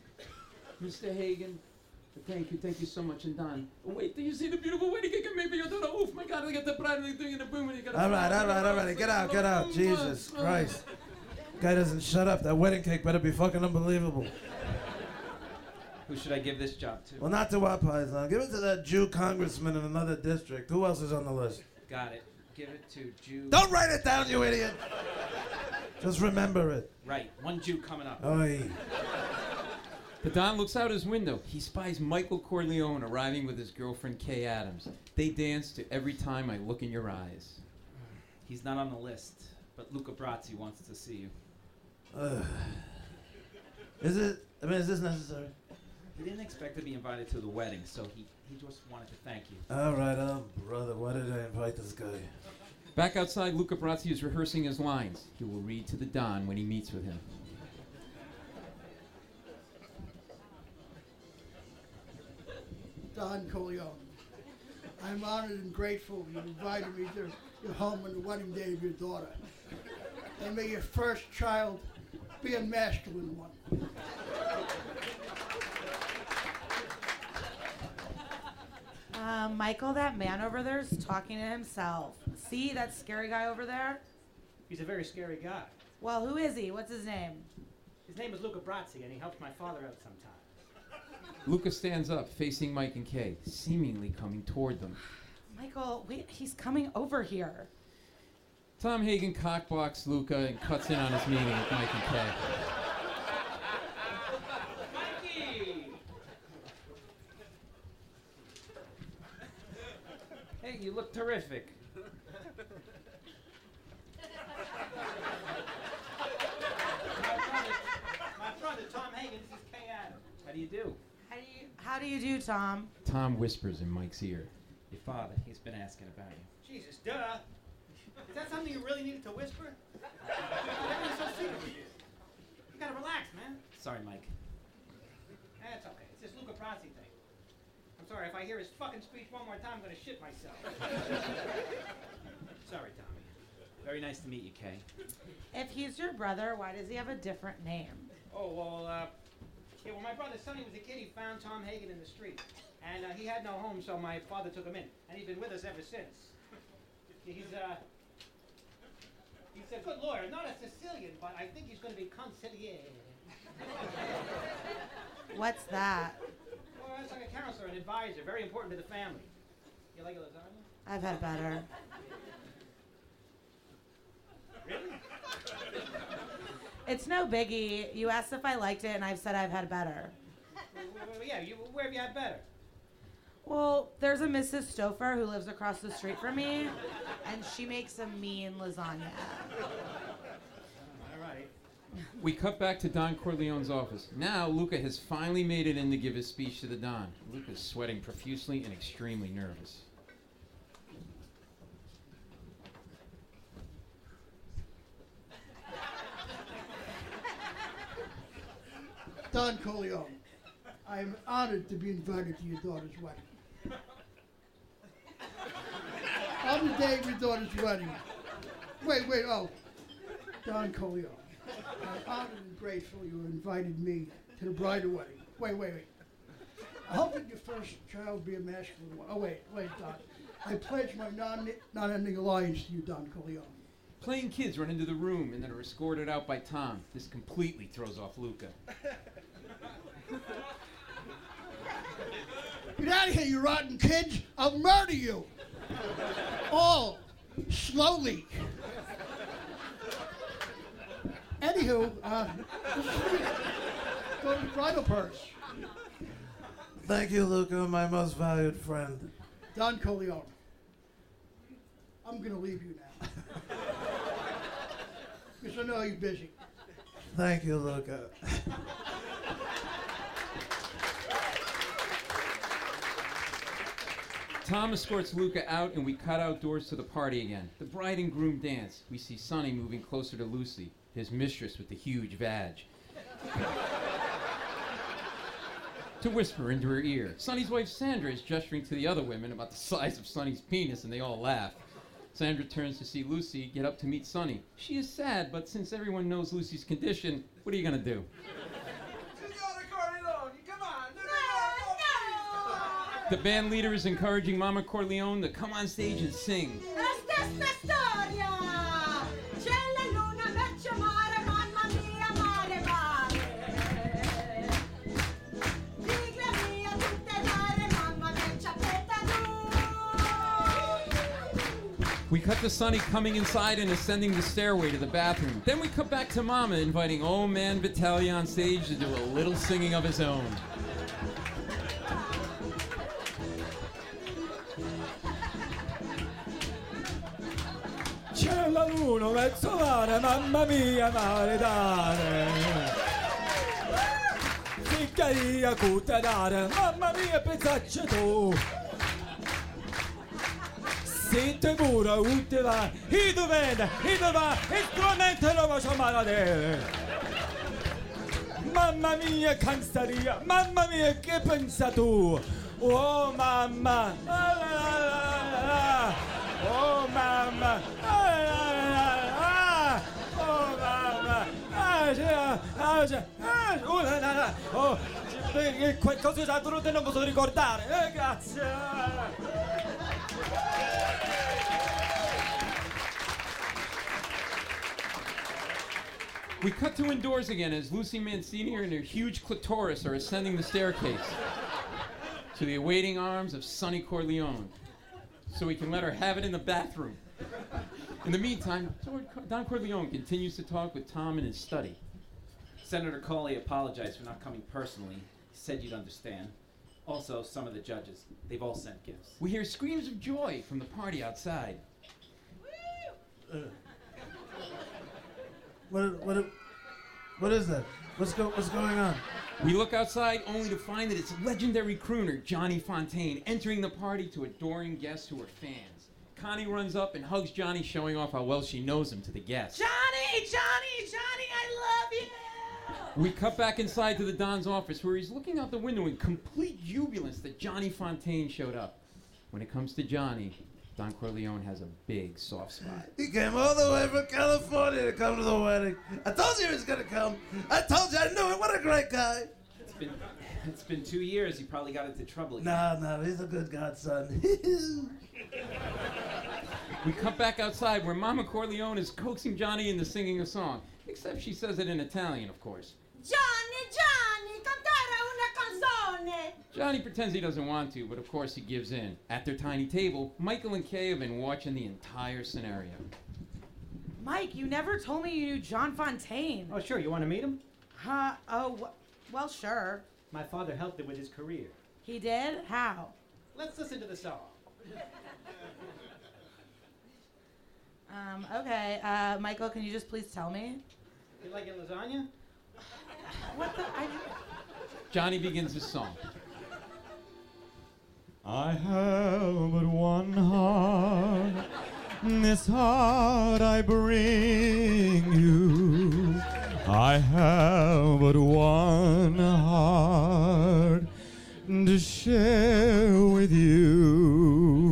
[SPEAKER 5] Mr. Hagen, Thank you, thank you so much. And Don, wait till you see the beautiful wedding cake. Maybe you're gonna, oh my God, I got the bride and the thing in the boom and you got
[SPEAKER 7] All right, all right, all right. Get out, get out. Jesus Christ. Guy doesn't shut up. That wedding cake better be fucking unbelievable.
[SPEAKER 9] Who should I give this job to?
[SPEAKER 7] Well, not to our Paisan. Give it to that Jew congressman in another district. Who else is on the list?
[SPEAKER 9] Got it. Give it to Jew.
[SPEAKER 7] Don't write it down, you idiot. Just remember it.
[SPEAKER 9] Right, one Jew coming up.
[SPEAKER 7] Oi.
[SPEAKER 5] The Don looks out his window. He spies Michael Corleone arriving with his girlfriend Kay Adams. They dance to Every Time I Look in Your Eyes.
[SPEAKER 9] He's not on the list, but Luca Brasi wants to see you.
[SPEAKER 7] Ugh. Is it? I mean, is this necessary?
[SPEAKER 9] He didn't expect to be invited to the wedding, so he, he just wanted to thank you.
[SPEAKER 7] All right, oh brother, why did I invite this guy?
[SPEAKER 5] Back outside, Luca Brasi is rehearsing his lines. He will read to the Don when he meets with him.
[SPEAKER 13] Don Corleone. I'm honored and grateful you invited me to your home on the wedding day of your daughter. And may your first child be a masculine one.
[SPEAKER 11] Uh, Michael, that man over there is talking to himself. See that scary guy over there?
[SPEAKER 14] He's a very scary guy.
[SPEAKER 11] Well, who is he? What's his name?
[SPEAKER 14] His name is Luca Brasi, and he helped my father out sometimes.
[SPEAKER 5] Luca stands up, facing Mike and Kay, seemingly coming toward them.
[SPEAKER 11] Michael, wait, he's coming over here.
[SPEAKER 5] Tom Hagen cockblocks Luca and cuts in on his meeting with Mike and Kay.
[SPEAKER 9] Hey, you look terrific.
[SPEAKER 14] My brother, Tom Hagen, this is Kay Adams.
[SPEAKER 9] How do you do?
[SPEAKER 11] How do you do Tom?
[SPEAKER 5] Tom whispers in Mike's ear.
[SPEAKER 9] Your father, he's been asking about you.
[SPEAKER 14] Jesus, duh. Is that something you really needed to whisper? Everything's so secret with you. You gotta relax, man.
[SPEAKER 9] Sorry, Mike.
[SPEAKER 14] That's okay. It's this Luca Brasi thing. I'm sorry, if I hear his fucking speech one more time, I'm gonna shit myself. sorry, Tommy.
[SPEAKER 9] Very nice to meet you, Kay.
[SPEAKER 11] If he's your brother, why does he have a different name?
[SPEAKER 14] Oh, well, uh, yeah, well, my brother Sonny was a kid. He found Tom Hagen in the street. And uh, he had no home, so my father took him in. And he's been with us ever since. He's, uh, he's a good lawyer. Not a Sicilian, but I think he's going to be consigliere.
[SPEAKER 11] What's that?
[SPEAKER 14] Well, that's like a counselor, an advisor, very important to the family. You like a lasagna?
[SPEAKER 11] I've had better.
[SPEAKER 14] Really?
[SPEAKER 11] It's no biggie. You asked if I liked it, and I've said I've had better.
[SPEAKER 14] Well, yeah, you, where have you had better?
[SPEAKER 11] Well, there's a Mrs. Stouffer who lives across the street from me, and she makes a mean lasagna.
[SPEAKER 14] All right.
[SPEAKER 5] We cut back to Don Corleone's office. Now, Luca has finally made it in to give his speech to the Don. Luca's sweating profusely and extremely nervous.
[SPEAKER 13] Don Corleone. I am honored to be invited to your daughter's wedding. On the day of your daughter's wedding. Wait, wait, oh. Don Corleone. I'm honored and grateful you invited me to the bridal wedding. Wait, wait, wait. I hope that your first child be a masculine one. Oh, wait, wait, Don. I pledge my non non-ending alliance to you, Don Corleone.
[SPEAKER 5] Playing kids run into the room and then are escorted out by Tom. This completely throws off Luca.
[SPEAKER 13] Get out of here, you rotten kids! I'll murder you! All slowly. Anywho, uh, go to the bridal purse.
[SPEAKER 7] Thank you, Luca, my most valued friend.
[SPEAKER 13] Don Corleone. I'm gonna leave you now. Because I know you're busy.
[SPEAKER 7] Thank you, Luca.
[SPEAKER 5] Tom escorts Luca out, and we cut outdoors to the party again. The bride and groom dance. We see Sonny moving closer to Lucy, his mistress with the huge vag. to whisper into her ear. Sonny's wife Sandra is gesturing to the other women about the size of Sonny's penis, and they all laugh. Sandra turns to see Lucy get up to meet Sonny. She is sad, but since everyone knows Lucy's condition, what are you gonna do?
[SPEAKER 3] Signora Corleone, come on.
[SPEAKER 11] No, no,
[SPEAKER 5] The band leader is encouraging Mama Corleone to come on stage and sing.
[SPEAKER 15] Esta è sta storia! C'è la luna, vecchio mare, mamma mia, mare, mare! Figlia mia, tutte mare, mamma mia, ciappetta
[SPEAKER 5] We cut to Sonny coming inside and ascending the stairway to the bathroom. Then we cut back to Mama inviting Old Man Vitalia on stage to do a little singing of his own.
[SPEAKER 16] Mare, mamma mia, mare dare. Figlia di acuta dare, mamma mia, pezzaccia tu. Sente pure, ultima, i dovete, i dovete, il strumento lo faccio male Mamma mia, canzaria, mamma mia, che pensa tu? Oh mamma, oh mamma, qualcosa non posso ricordare, eh, grazie.
[SPEAKER 5] We cut to indoors again as Lucy Mancini and her huge clitoris are ascending the staircase to the awaiting arms of Sonny Corleone so we can let her have it in the bathroom. In the meantime, Don Corleone continues to talk with Tom in his study.
[SPEAKER 9] Senator Coley apologized for not coming personally. He said you'd understand. Also, some of the judges, they've all sent gifts.
[SPEAKER 5] We hear screams of joy from the party outside.
[SPEAKER 7] Uh, what, what, what is that? What's, go, what's going on?
[SPEAKER 5] We look outside only to find that it's legendary crooner Johnny Fontane entering the party to adoring guests who are fans. Connie runs up and hugs Johnny, showing off how well she knows him to the guests.
[SPEAKER 11] Johnny, Johnny, Johnny, I love you.
[SPEAKER 5] We cut back inside to the Don's office where he's looking out the window in complete jubilance that Johnny Fontane showed up. When it comes to Johnny, Don Corleone has a big soft spot.
[SPEAKER 7] He came all the way from California to come to the wedding. I told you he was gonna come. I told you, I knew it. What a great guy.
[SPEAKER 9] It's been, it's been two years. He probably got into trouble again.
[SPEAKER 7] No, no, he's a good godson.
[SPEAKER 5] We cut back outside where Mama Corleone is coaxing Johnny into singing a song, except she says it in Italian, of course.
[SPEAKER 15] Johnny, Johnny, cantare una canzone!
[SPEAKER 5] Johnny pretends he doesn't want to, but of course he gives in. At their tiny table, Michael and Kay have been watching the entire scenario.
[SPEAKER 11] Mike, you never told me you knew John Fontane.
[SPEAKER 14] Oh, sure. You want to meet him?
[SPEAKER 11] Huh? Oh, wh- well, sure.
[SPEAKER 14] My father helped him with his career.
[SPEAKER 11] He did? How?
[SPEAKER 14] Let's listen to the song.
[SPEAKER 11] Um, okay. Uh, Michael, can you just please tell me?
[SPEAKER 14] You like your lasagna?
[SPEAKER 11] What the? I,
[SPEAKER 5] Johnny begins his song.
[SPEAKER 16] I have but one heart. This heart I bring you. I have but one heart to share with you.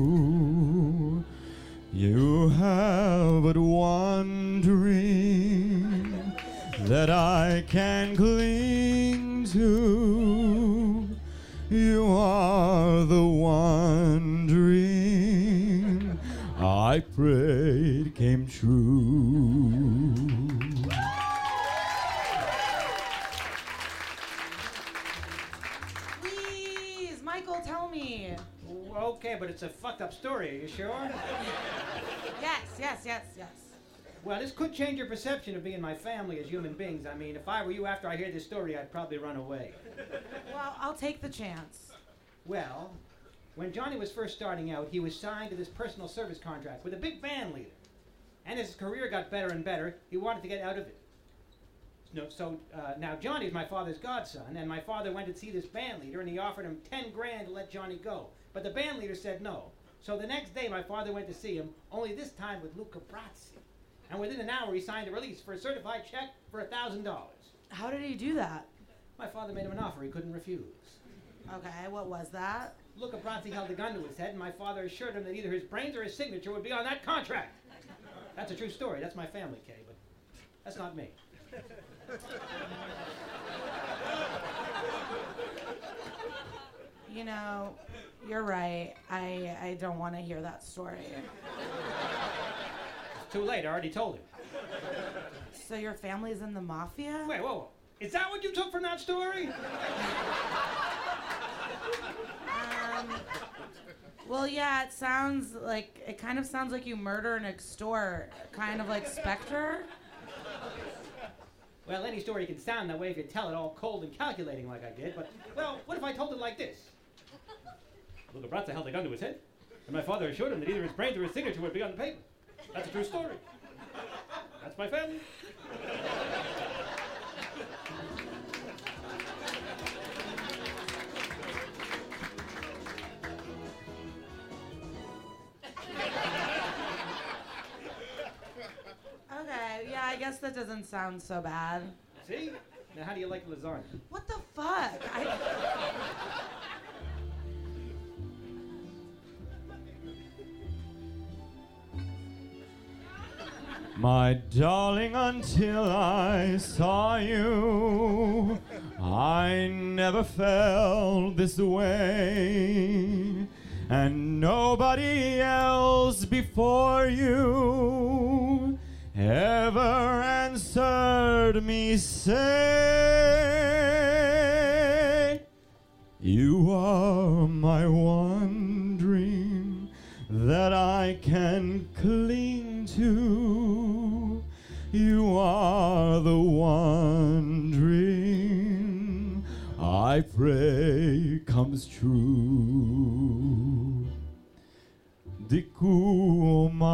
[SPEAKER 16] Have but one dream that I can cling to. You are the one dream I prayed came true.
[SPEAKER 14] Okay, but it's a fucked up story. Are you sure?
[SPEAKER 11] Yes, yes, yes, yes.
[SPEAKER 14] Well, this could change your perception of me and my family as human beings. I mean, if I were you after I hear this story, I'd probably run away.
[SPEAKER 11] Well, I'll take the chance.
[SPEAKER 14] Well, when Johnny was first starting out, he was signed to this personal service contract with a big band leader. And as his career got better and better, he wanted to get out of it. No, so uh, now is my father's godson, and my father went to see this band leader, and he offered him ten grand to let Johnny go. But the band leader said no. So the next day, my father went to see him, only this time with Luca Brasi. And within an hour, he signed a release for a certified check for a thousand dollars.
[SPEAKER 11] How did he do that?
[SPEAKER 14] My father made him an offer he couldn't refuse.
[SPEAKER 11] Okay, what was that?
[SPEAKER 14] Luca Bronzi held a gun to his head, and my father assured him that either his brains or his signature would be on that contract. That's a true story. That's my family, Kay, but that's not me.
[SPEAKER 11] You know, You're right. I I don't want to hear that story.
[SPEAKER 14] It's too late. I already told him.
[SPEAKER 11] So your family's in the mafia?
[SPEAKER 14] Wait, whoa, whoa. Is that what you took from that story?
[SPEAKER 11] Um, well, yeah, it sounds like it kind of sounds like you murder and extort, kind of like Spectre.
[SPEAKER 14] Well, any story can sound that way if you tell it all cold and calculating like I did, but, well, what if I told it like this? Little Bratza held a gun to his head, and my father assured him that either his brains or his signature would be on the paper. That's a true story. That's my family.
[SPEAKER 11] Guess that doesn't sound so bad.
[SPEAKER 14] See? Now, how do you like lasagna?
[SPEAKER 11] What the fuck? I,
[SPEAKER 16] My darling, until I saw you, I never felt this way. And nobody else before you ever answered me, say, You are my one dream that I can cling to. You are the one dream I pray comes true. Di Kumari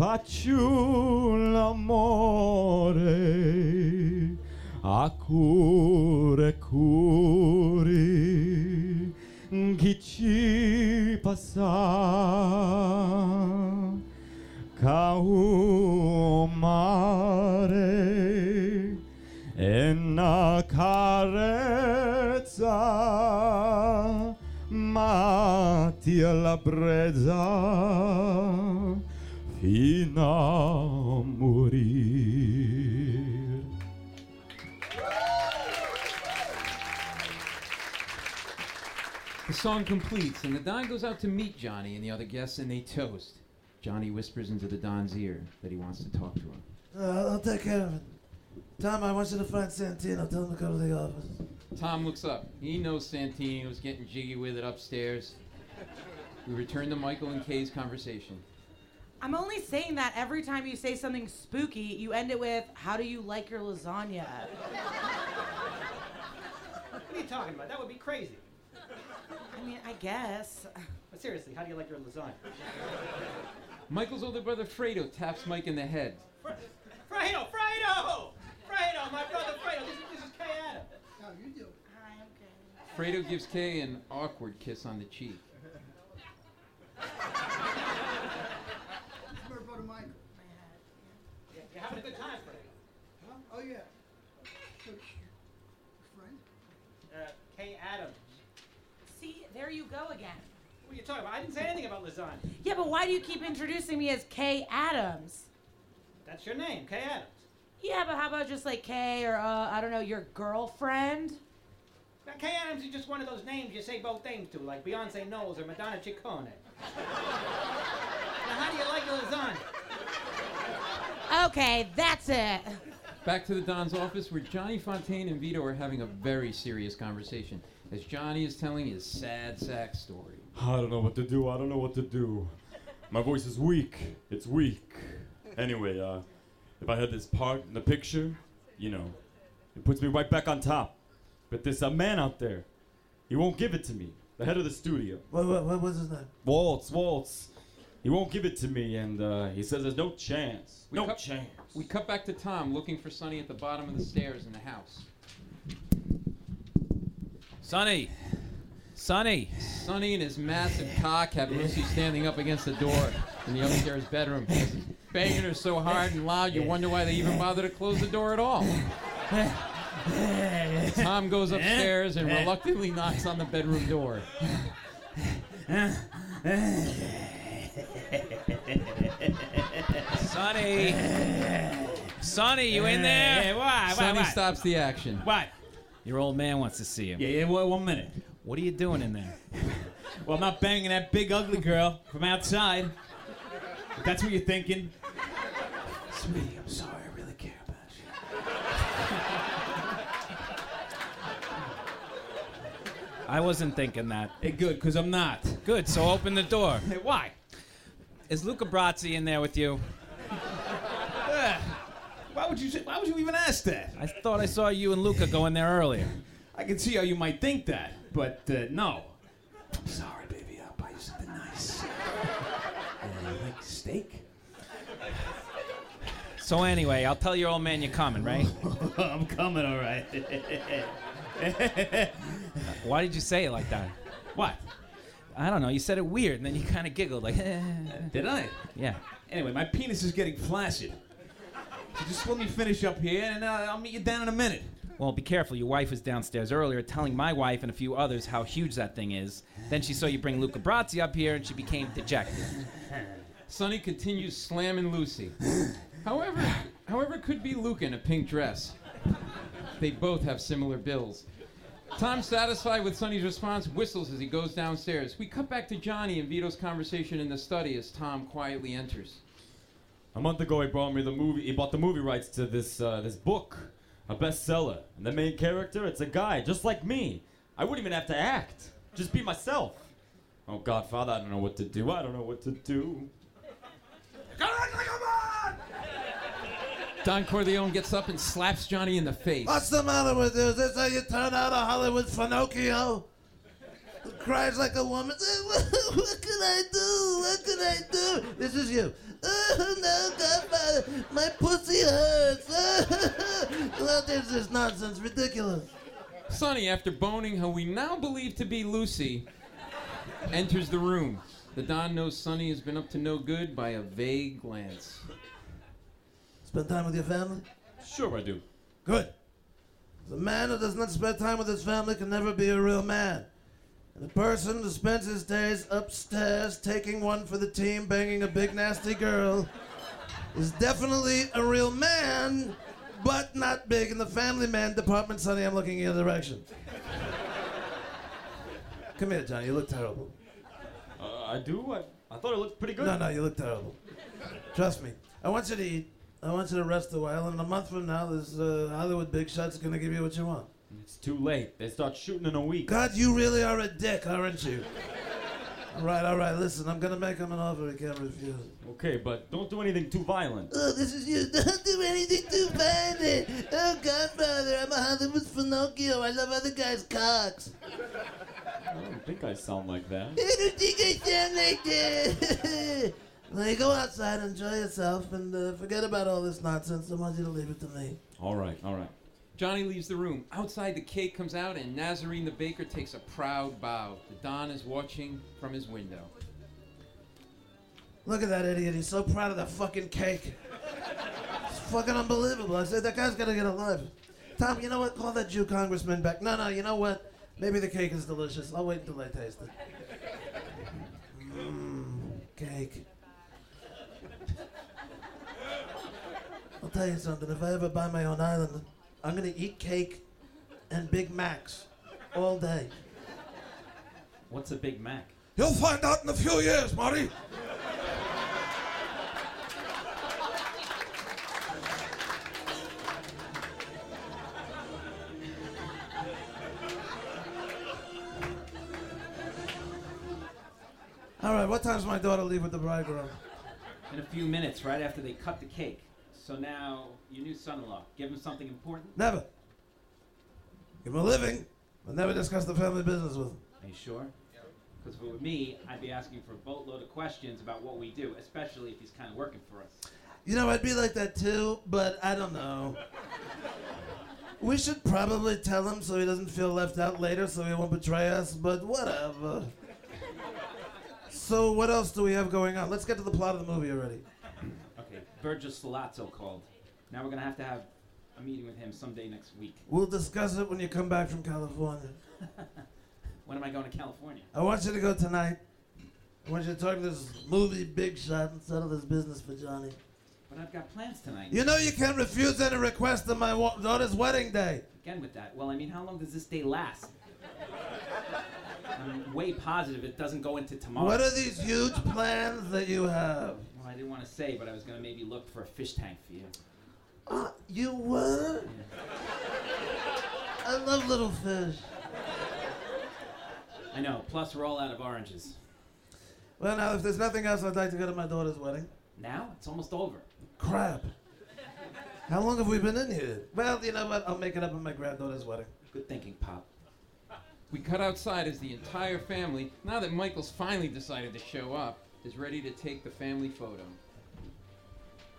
[SPEAKER 16] faccio l'amore a cuore curi chi ci passa caumare e una carezza ma ti alla brezza fino a morire
[SPEAKER 5] The song completes, and the Don goes out to meet Johnny and the other guests, and they toast. Johnny whispers into the Don's ear that he wants to talk to him.
[SPEAKER 7] Uh, I'll take care of it. Tom, I want you to find Santino. Tell him to come to the office.
[SPEAKER 5] Tom looks up. He knows Santino was getting jiggy with it upstairs. We return to Michael and Kay's conversation.
[SPEAKER 11] I'm only saying that every time you say something spooky, you end it with, How do you like your lasagna?
[SPEAKER 14] What are you talking about? That would be crazy.
[SPEAKER 11] I mean, I guess.
[SPEAKER 14] But seriously, how do you like your lasagna?
[SPEAKER 5] Michael's older brother Fredo taps Mike in the head.
[SPEAKER 14] Fredo! Fredo! Fredo! My brother Fredo! This, is- this is Kay Adam.
[SPEAKER 13] How you doing? Hi, okay.
[SPEAKER 5] Fredo gives Kay an awkward kiss on the cheek.
[SPEAKER 13] This is my brother Michael.
[SPEAKER 14] Yeah, you're a good time, Fredo.
[SPEAKER 13] Huh? Oh, yeah. So, friend?
[SPEAKER 14] Uh, Kay Adams.
[SPEAKER 11] See, there you go again.
[SPEAKER 14] What are you talking about? I didn't say anything about lasagna.
[SPEAKER 11] Yeah, but why do you keep introducing me as Kay Adams?
[SPEAKER 14] That's your name, Kay Adams.
[SPEAKER 11] Yeah, but how about just like Kay or, uh, I don't know, your girlfriend?
[SPEAKER 14] Now, Kay Adams is just one of those names you say both names to, like Beyonce Knowles or Madonna Ciccone. now, how do you like your lasagna?
[SPEAKER 11] Okay, that's it.
[SPEAKER 5] Back to the Don's office where Johnny Fontane and Vito are having a very serious conversation as Johnny is telling his sad sack story.
[SPEAKER 16] I don't know what to do. I don't know what to do. My voice is weak. It's weak. Anyway, uh, if I had this part in the picture, you know, it puts me right back on top. But there's a man out there. He won't give it to me. The head of the studio.
[SPEAKER 7] What, what, what was his name?
[SPEAKER 16] Waltz, Waltz. He won't give it to me, and uh, he says there's no chance.
[SPEAKER 5] We
[SPEAKER 16] no
[SPEAKER 5] cut-
[SPEAKER 16] chance.
[SPEAKER 5] We cut back to Tom looking for Sonny at the bottom of the stairs in the house.
[SPEAKER 10] Sonny! Sonny!
[SPEAKER 5] Sonny and his massive cock have Lucy standing up against the door in the upstairs bedroom. He's banging her so hard and loud you wonder why they even bother to close the door at all. Tom goes upstairs and reluctantly knocks on the bedroom door.
[SPEAKER 10] Sonny! Sonny, you in there?
[SPEAKER 5] Sonny stops the action.
[SPEAKER 10] What?
[SPEAKER 9] Your old man wants to see him.
[SPEAKER 10] Yeah, yeah, one, one minute.
[SPEAKER 9] What are you doing in there?
[SPEAKER 10] Well, I'm not banging that big ugly girl from outside. If that's what you're thinking. Sweetie, I'm sorry. I really care about you.
[SPEAKER 9] I wasn't thinking that.
[SPEAKER 10] Hey, good, because I'm not.
[SPEAKER 9] Good, so open the door.
[SPEAKER 10] Hey, why?
[SPEAKER 9] Is Luca Brasi in there with you?
[SPEAKER 10] Ugh. why would you Why would you even ask that?
[SPEAKER 9] I thought I saw you and Luca go in there earlier.
[SPEAKER 10] I can see how you might think that, but uh, no. I'm sorry, baby. I'll buy you something nice. Uh, you like steak?
[SPEAKER 9] So anyway, I'll tell your old man you're coming, right?
[SPEAKER 10] I'm coming, all right.
[SPEAKER 9] Why did you say it like that?
[SPEAKER 10] What?
[SPEAKER 9] I don't know. You said it weird, and then you kind of giggled like.
[SPEAKER 10] Did I?
[SPEAKER 9] Yeah.
[SPEAKER 10] Anyway, my penis is getting flaccid. So just let me finish up here, and uh, I'll meet you down in a minute.
[SPEAKER 9] Well, be careful. Your wife was downstairs earlier telling my wife and a few others how huge that thing is. Then she saw you bring Luca Brasi up here, and she became dejected.
[SPEAKER 5] Sonny continues slamming Lucy. However, however, it could be Luca in a pink dress. They both have similar bills. Tom, satisfied with Sonny's response, whistles as he goes downstairs. We cut back to Johnny and Vito's conversation in the study as Tom quietly enters.
[SPEAKER 16] A month ago, he brought me the movie. He bought the movie rights to this uh, this book, a bestseller. And the main character, it's a guy just like me. I wouldn't even have to act. Just be myself. Oh, Godfather, I don't know what to do. I don't know what to do.
[SPEAKER 5] Don Corleone gets up and slaps Johnny in the face.
[SPEAKER 7] What's the matter with you? Is this how you turn out a Hollywood Finocchio? Who cries like a woman? what can I do? What can I do? This is you. Oh, no, Godfather. My pussy hurts. this is nonsense? Ridiculous.
[SPEAKER 5] Sonny, after boning who we now believe to be Lucy, enters the room. The Don knows Sonny has been up to no good by a vague glance.
[SPEAKER 7] Spend time with your family?
[SPEAKER 16] Sure, I do.
[SPEAKER 7] Good. The man who does not spend time with his family can never be a real man. And a person who spends his days upstairs taking one for the team, banging a big nasty girl, is definitely a real man, but not big in the family man department. Sonny, I'm looking in your direction. Come here, Johnny. You look terrible.
[SPEAKER 16] Uh, I do? I, I thought it looked pretty good.
[SPEAKER 7] No, no, you look terrible. Trust me. I want you to eat. I want you to rest a while. And a month from now, this uh, Hollywood big shot's gonna give you what you want.
[SPEAKER 16] It's too late. They start shooting in a week.
[SPEAKER 7] God, you really are a dick, aren't you? all right, all right. Listen, I'm gonna make him an offer he can't refuse.
[SPEAKER 16] Okay, but don't do anything too violent.
[SPEAKER 7] Oh, this is you. Don't do anything too violent. Oh, Godfather, I'm a Hollywood Finocchio. I love other guys' cocks.
[SPEAKER 16] I don't think I sound like that.
[SPEAKER 7] I don't think I sound like that. now you go outside, enjoy yourself, and uh, forget about all this nonsense. I want you to leave it to me.
[SPEAKER 16] All right, all right.
[SPEAKER 5] Johnny leaves the room. Outside, the cake comes out, and Nazorine the baker takes a proud bow. The Don is watching from his window.
[SPEAKER 7] Look at that idiot. He's so proud of that fucking cake. It's fucking unbelievable. I said, that guy's gotta get a life. Tom, you know what? Call that Jew congressman back. No, no, you know what? Maybe the cake is delicious. I'll wait until I taste it. Mmm, cake. I'll tell you something. If I ever buy my own island, I'm gonna eat cake and Big Macs all day.
[SPEAKER 17] What's a Big Mac?
[SPEAKER 7] You'll find out in a few years, Marty. All right, what time's my daughter leave with the bridegroom?
[SPEAKER 17] In a few minutes, right after they cut the cake. So now, your new son-in-law, give him something important?
[SPEAKER 7] Never. Give him a living, but never discuss the family business with him.
[SPEAKER 17] Are you sure? Because if it were me, I'd be asking for a boatload of questions about what we do, especially if he's kind of working for us.
[SPEAKER 7] You know, I'd be like that too, but I don't know. We should probably tell him so he doesn't feel left out later, so he won't betray us, but whatever. So, what else do we have going on? Let's get to the plot of the movie already.
[SPEAKER 17] Virgil Sollozzo called. Now we're gonna have to have a meeting with him someday next week.
[SPEAKER 7] We'll discuss it when you come back from California.
[SPEAKER 17] When am I going to California?
[SPEAKER 7] I want you to go tonight. I want you to talk to this movie big shot and settle this business for Johnny.
[SPEAKER 9] But I've got plans tonight.
[SPEAKER 7] You know you can't refuse any request on my wa- daughter's wedding day.
[SPEAKER 9] Again with that. Well, I mean, how long does this day last? I'm way positive it doesn't go into tomorrow.
[SPEAKER 7] What are these huge plans that you have?
[SPEAKER 9] Well, I didn't want to say, but I was gonna maybe look for a fish tank for you.
[SPEAKER 7] Uh, you were? I love little fish.
[SPEAKER 9] I know. Plus, we're all out of oranges.
[SPEAKER 7] Well, now, if there's nothing else, I'd like to go to my daughter's wedding.
[SPEAKER 9] Now it's almost over.
[SPEAKER 7] Crap. How long have we been in here? Well, you know what? I'll make it up at my granddaughter's wedding.
[SPEAKER 9] Good thinking, Pop.
[SPEAKER 5] We cut outside as the entire family, now that Michael's finally decided to show up, is ready to take the family photo.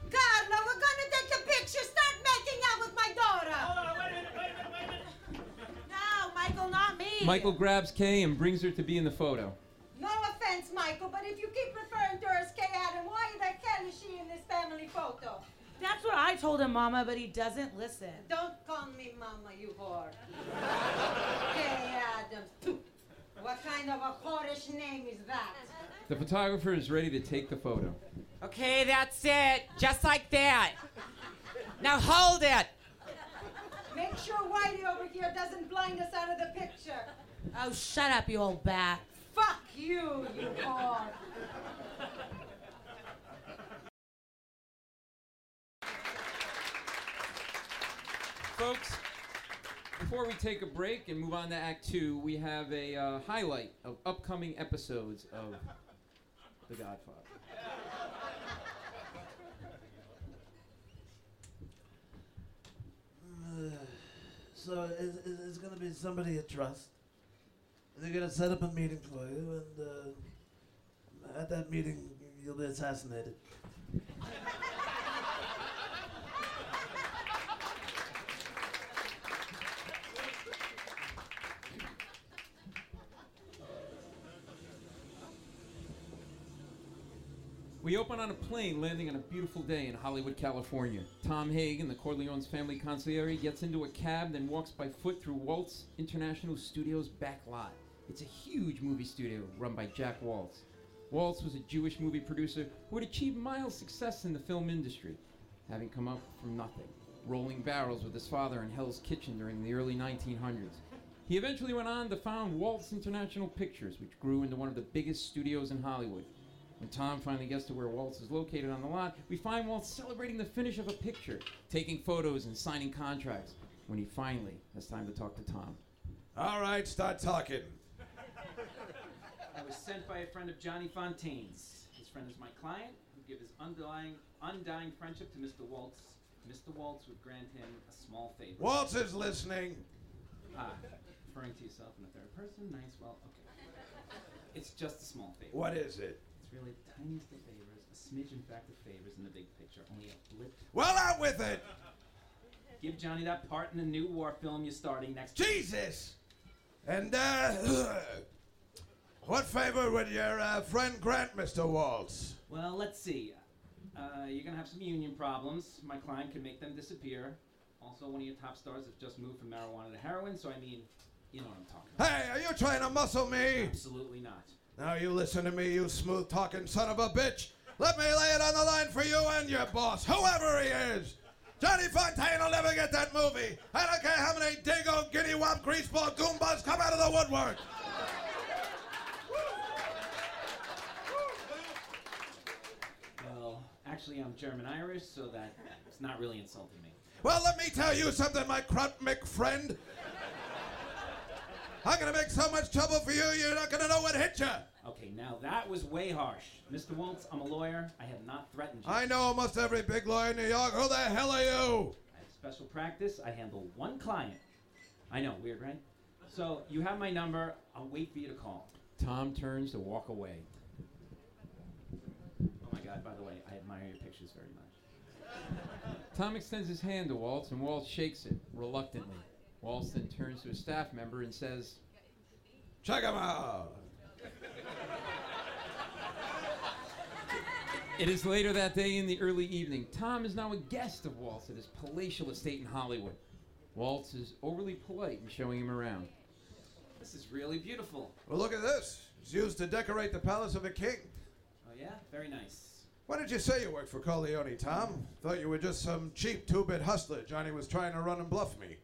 [SPEAKER 15] Carla, we're gonna take a picture. Start making out with my daughter. Hold on, wait a minute, wait a minute, wait a minute.
[SPEAKER 11] No, Michael, not me.
[SPEAKER 5] Michael grabs Kay and brings her to be in the photo.
[SPEAKER 15] No offense, Michael, but if you keep referring to her as Kay Adam, why the hell is she in this family photo?
[SPEAKER 11] That's what I told him, Mama, but he doesn't listen.
[SPEAKER 15] Don't call me Mama, you whore. Kay Adams. Pooh. What kind of a whorish name is that?
[SPEAKER 5] The photographer is ready to take the photo.
[SPEAKER 8] Okay, that's it. Just like that. Now hold it.
[SPEAKER 15] Make sure Whitey over here doesn't blind us out of the picture.
[SPEAKER 11] Oh, shut up, you old bat.
[SPEAKER 15] Fuck you, you whore.
[SPEAKER 5] Folks, before we take a break and move on to Act Two, we have a uh, highlight of upcoming episodes of The Godfather.
[SPEAKER 7] So it's, is going to be somebody you trust. They're going to set up a meeting for you, and uh, at that meeting, you'll be assassinated.
[SPEAKER 5] We open on a plane landing on a beautiful day in Hollywood, California. Tom Hagen, the Corleone's family concierge, gets into a cab, then walks by foot through Waltz International Studios' back lot. It's a huge movie studio run by Jack Waltz. Waltz was a Jewish movie producer who had achieved mild success in the film industry, having come up from nothing, rolling barrels with his father in Hell's Kitchen during the early 1900s. He eventually went on to found Waltz International Pictures, which grew into one of the biggest studios in Hollywood. When Tom finally gets to where Waltz is located on the lot, we find Waltz celebrating the finish of a picture, taking photos and signing contracts. When he finally has time to talk to Tom.
[SPEAKER 3] All right, start talking.
[SPEAKER 9] I was sent by a friend of Johnny Fontane's. His friend is my client, who give his undying, undying friendship to Mr. Waltz. Mr. Waltz would grant him a small favor.
[SPEAKER 3] Waltz is listening.
[SPEAKER 9] Ah, referring to yourself in the third person? Nice, well, okay. It's just a small favor.
[SPEAKER 3] What is it?
[SPEAKER 9] It's really the tiniest of favors, a smidge, in fact, of favors in the big picture. Only a blip.
[SPEAKER 3] Well, out with it.
[SPEAKER 9] Give Johnny that part in the new war film you're starting next
[SPEAKER 3] Jesus! And, uh, what favor would your uh, friend grant, Mr. Waltz?
[SPEAKER 9] Well, let's see. Uh, you're gonna have some union problems. My client can make them disappear. Also, one of your top stars has just moved from marijuana to heroin, so I mean, you know what I'm talking about.
[SPEAKER 3] Hey, are you trying to muscle me?
[SPEAKER 9] Absolutely not.
[SPEAKER 3] Now you listen to me, you smooth talking son of a bitch. Let me lay it on the line for you and your boss, whoever he is. Johnny Fontane will never get that movie. I don't care how many dingo, guinea wop, greaseball goombas come out of the woodwork.
[SPEAKER 9] Well, actually, I'm German Irish, so that it's not really insulting me.
[SPEAKER 3] Well, let me tell you something, my Krutmik friend. I'm gonna make so much trouble for you, you're not gonna know what hit you.
[SPEAKER 9] Okay, now that was way harsh. Mr. Waltz, I'm a lawyer. I have not threatened you.
[SPEAKER 3] I know almost every big lawyer in New York. Who the hell are you?
[SPEAKER 9] I have special practice. I handle one client. I know, weird, right? So you have my number. I'll wait for you to call.
[SPEAKER 5] Tom turns to walk away.
[SPEAKER 9] Oh my God! By the way, I admire your pictures very much.
[SPEAKER 5] Tom extends his hand to Waltz, and Waltz shakes it reluctantly. Waltz then turns to a staff member and says,
[SPEAKER 3] Check him out.
[SPEAKER 5] It is later that day in the early evening. Tom is now a guest of Waltz at his palatial estate in Hollywood. Waltz is overly polite in showing him around.
[SPEAKER 9] This is really beautiful.
[SPEAKER 3] Well, look at this. It's used to decorate the palace of a king.
[SPEAKER 9] Oh yeah, very nice.
[SPEAKER 3] Why did you say you worked for Corleone, Tom? Thought you were just some cheap two-bit hustler Johnny was trying to run and bluff me.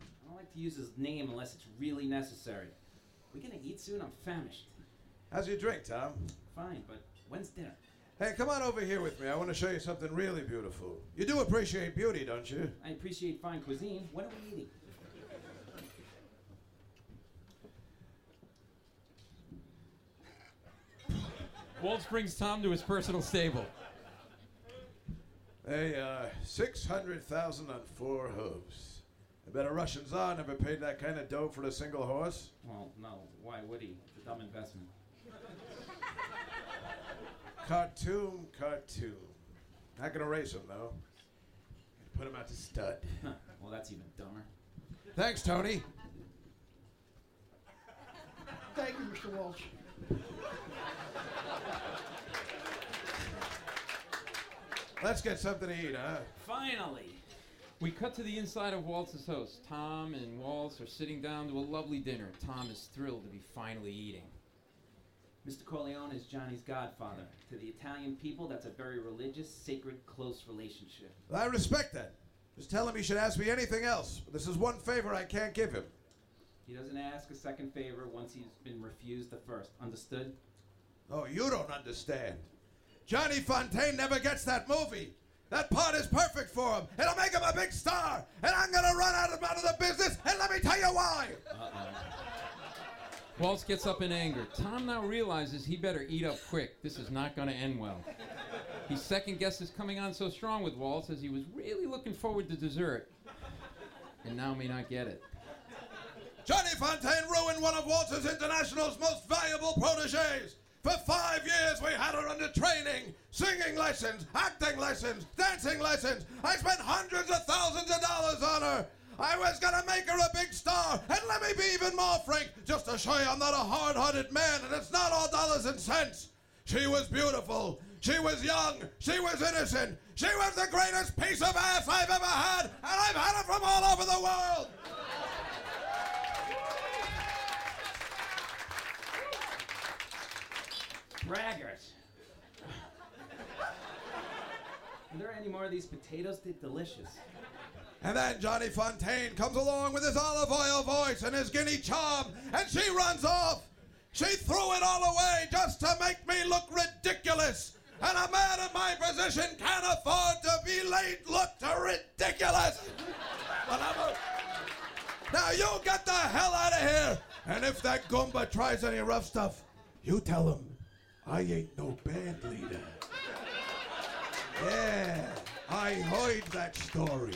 [SPEAKER 9] I don't like to use his name unless it's really necessary. We gonna eat soon? I'm famished.
[SPEAKER 3] How's your drink, Tom?
[SPEAKER 9] Fine, but when's dinner?
[SPEAKER 3] Hey, come on over here with me. I want to show you something really beautiful. You do appreciate beauty, don't you?
[SPEAKER 9] I appreciate fine cuisine. When are we eating?
[SPEAKER 5] Waltz brings Tom to his personal stable.
[SPEAKER 3] Hey, uh, 600,000 on four hooves. I bet a Russian Tsar never paid that kind of dough for a single horse.
[SPEAKER 9] Well, no. Why would he? It's a dumb investment.
[SPEAKER 3] Khartoum, Khartoum. Not gonna race him, though. Put him out to stud.
[SPEAKER 9] Huh. Well, that's even dumber.
[SPEAKER 3] Thanks, Tony.
[SPEAKER 13] Thank you, Mr. Walsh.
[SPEAKER 3] Let's get something to eat, huh?
[SPEAKER 9] Finally!
[SPEAKER 5] We cut to the inside of Waltz's house. Tom and Waltz are sitting down to a lovely dinner. Tom is thrilled to be finally eating.
[SPEAKER 9] Mr. Corleone is Johnny's godfather. To the Italian people, that's a very religious, sacred, close relationship.
[SPEAKER 3] I respect that. Just tell him he should ask me anything else. This is one favor I can't give him.
[SPEAKER 9] He doesn't ask a second favor once he's been refused the first. Understood?
[SPEAKER 3] Oh, you don't understand. Johnny Fontane never gets that movie. That part is perfect for him. It'll make him a big star. And I'm gonna run out of, out of the business, and let me tell you why.
[SPEAKER 5] Waltz gets up in anger. Tom now realizes he better eat up quick. This is not going to end well. He second guesses coming on so strong with Waltz as he was really looking forward to dessert. And now may not get it.
[SPEAKER 3] Johnny Fontane ruined one of Walter's International's most valuable proteges. For five years, we had her under training, singing lessons, acting lessons, dancing lessons. I spent hundreds of thousands of dollars on her. I was gonna make her a big star, and let me be even more frank, just to show you I'm not a hard-hearted man, and it's not all dollars and cents. She was beautiful. She was young. She was innocent. She was the greatest piece of ass I've ever had, and I've had her from all over the world.
[SPEAKER 9] Braggart! Are there any more of these potatoes? They're delicious.
[SPEAKER 3] And then Johnny Fontane comes along with his olive oil voice and his guinea charm, and she runs off. She threw it all away just to make me look ridiculous. And a man in my position can't afford to be late look ridiculous. Whatever. Now you get the hell out of here. And if that Goomba tries any rough stuff, you tell him I ain't no band leader. Yeah, I heard that story.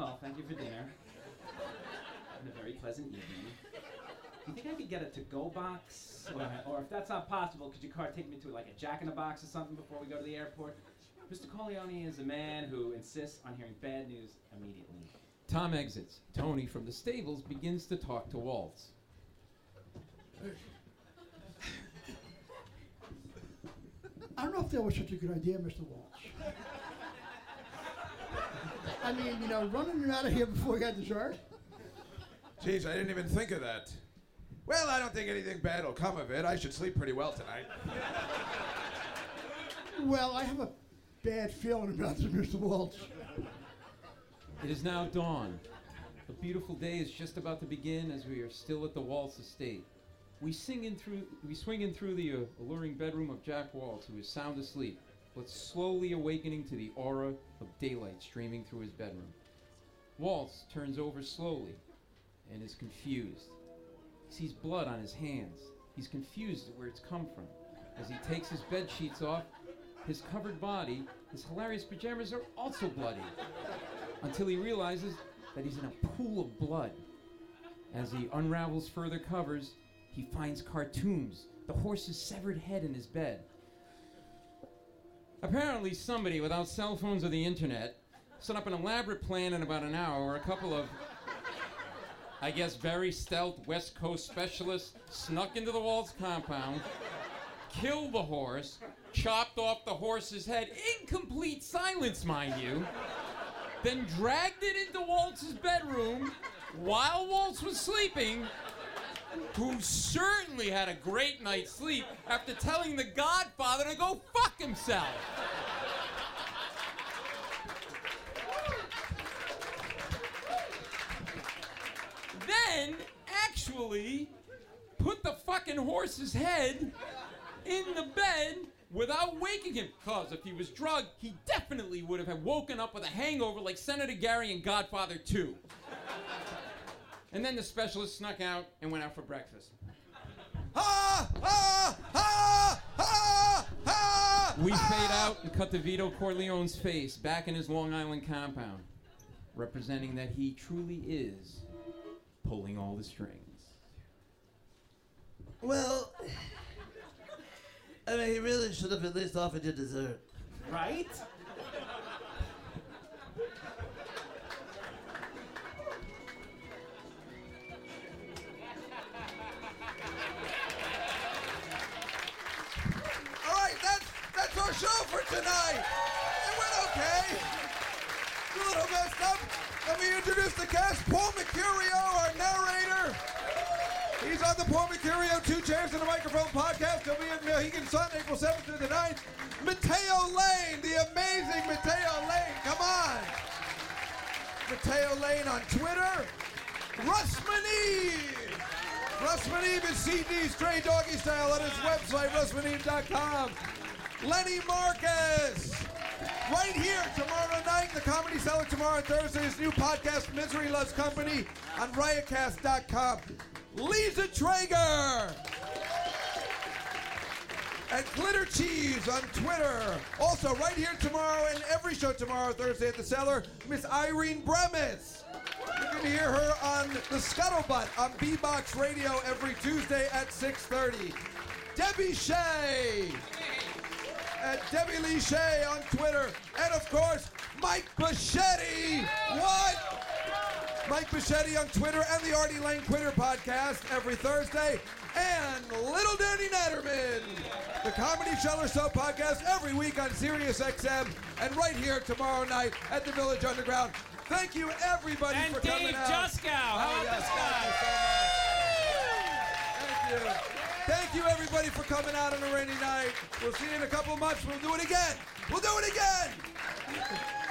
[SPEAKER 9] Well, thank you for dinner. And a very pleasant evening. Do you think I could get a to-go box? Or, or if that's not possible, could your car take me to like a Jack in the Box or something before we go to the airport? Mr. Corleone is a man who insists on hearing bad news immediately.
[SPEAKER 5] Tom exits. Tony from the stables begins to talk to Waltz.
[SPEAKER 13] I don't know if that was such a good idea, Mr. Walsh. I mean, you know, running you out of here before you got dessert.
[SPEAKER 3] Jeez, I didn't even think of that. Well, I don't think anything bad will come of it. I should sleep pretty well tonight.
[SPEAKER 13] Well, I have a bad feeling about this, Mr. Walsh.
[SPEAKER 5] It is now dawn. A beautiful day is just about to begin as we are still at the Waltz estate. We sing in through, we swing in through the uh, alluring bedroom of Jack Waltz, who is sound asleep, but slowly awakening to the aura of daylight streaming through his bedroom. Waltz turns over slowly and is confused. He sees blood on his hands. He's confused at where it's come from. As he takes his bed sheets off, his covered body, his hilarious pajamas are also bloody. Until he realizes that he's in a pool of blood. As he unravels further covers, he finds Khartoum's, the horse's severed head in his bed. Apparently, somebody without cell phones or the internet set up an elaborate plan in about an hour. Where a couple of, I guess, very stealth West Coast specialists snuck into the Waltz compound, killed the horse, chopped off the horse's head in complete silence, mind you, then dragged it into Waltz's bedroom while Waltz was sleeping, who certainly had a great night's sleep after telling the Godfather to go fuck himself. then actually put the fucking horse's head in the bed without waking him. Cause if he was drugged, he definitely would have woken up with a hangover like Senator Geary in Godfather 2. And then the specialist snuck out and went out for breakfast. We fade out and cut to Vito Corleone's face back in his Long Island compound, representing that he truly is pulling all the strings.
[SPEAKER 7] Well, I mean, he really should have at least offered you dessert.
[SPEAKER 18] Right?
[SPEAKER 3] Let me introduce the cast. Paul Mecurio, our narrator. He's on the Paul Mecurio Two Chairs and a Microphone podcast. He'll be in Mohegan Sun April 7th through the 9th. Matteo Lane, the amazing Matteo Lane. Come on. Matteo Lane on Twitter. Russ Meneve. Russ Meneve is CD Stray Doggy Style on his website, russmeneve.com. Lenny Marcus. Right here tomorrow night, the Comedy Cellar tomorrow and Thursday, his new podcast, Misery Loves Company, on riotcast.com. Lisa Traeger. And Glitter Cheese on Twitter. Also, right here tomorrow and every show tomorrow, Thursday at the Cellar, Miss Irene Bremis. You can hear her on the Scuttlebutt on B-Box Radio every Tuesday at 6.30. Debbie Shea at Debbie Lee Shea on Twitter. And of course, Mike Bocchetti. What? Mike Bocchetti on Quitter and the Artie Lange Twitter podcast every Thursday. And Little Danny Naturman, the Comedy Cellar Show podcast every week on Sirius XM and right here tomorrow night at the Village Underground. Thank you, everybody,
[SPEAKER 9] And
[SPEAKER 3] for
[SPEAKER 9] Dave
[SPEAKER 3] coming out.
[SPEAKER 9] Juskow. Oh, How
[SPEAKER 3] Oh,
[SPEAKER 9] about
[SPEAKER 3] yes,
[SPEAKER 9] this guy?
[SPEAKER 3] Thank you. Thank you, everybody, for coming out on a rainy night. We'll see you in a couple months. We'll do it again. We'll do it again.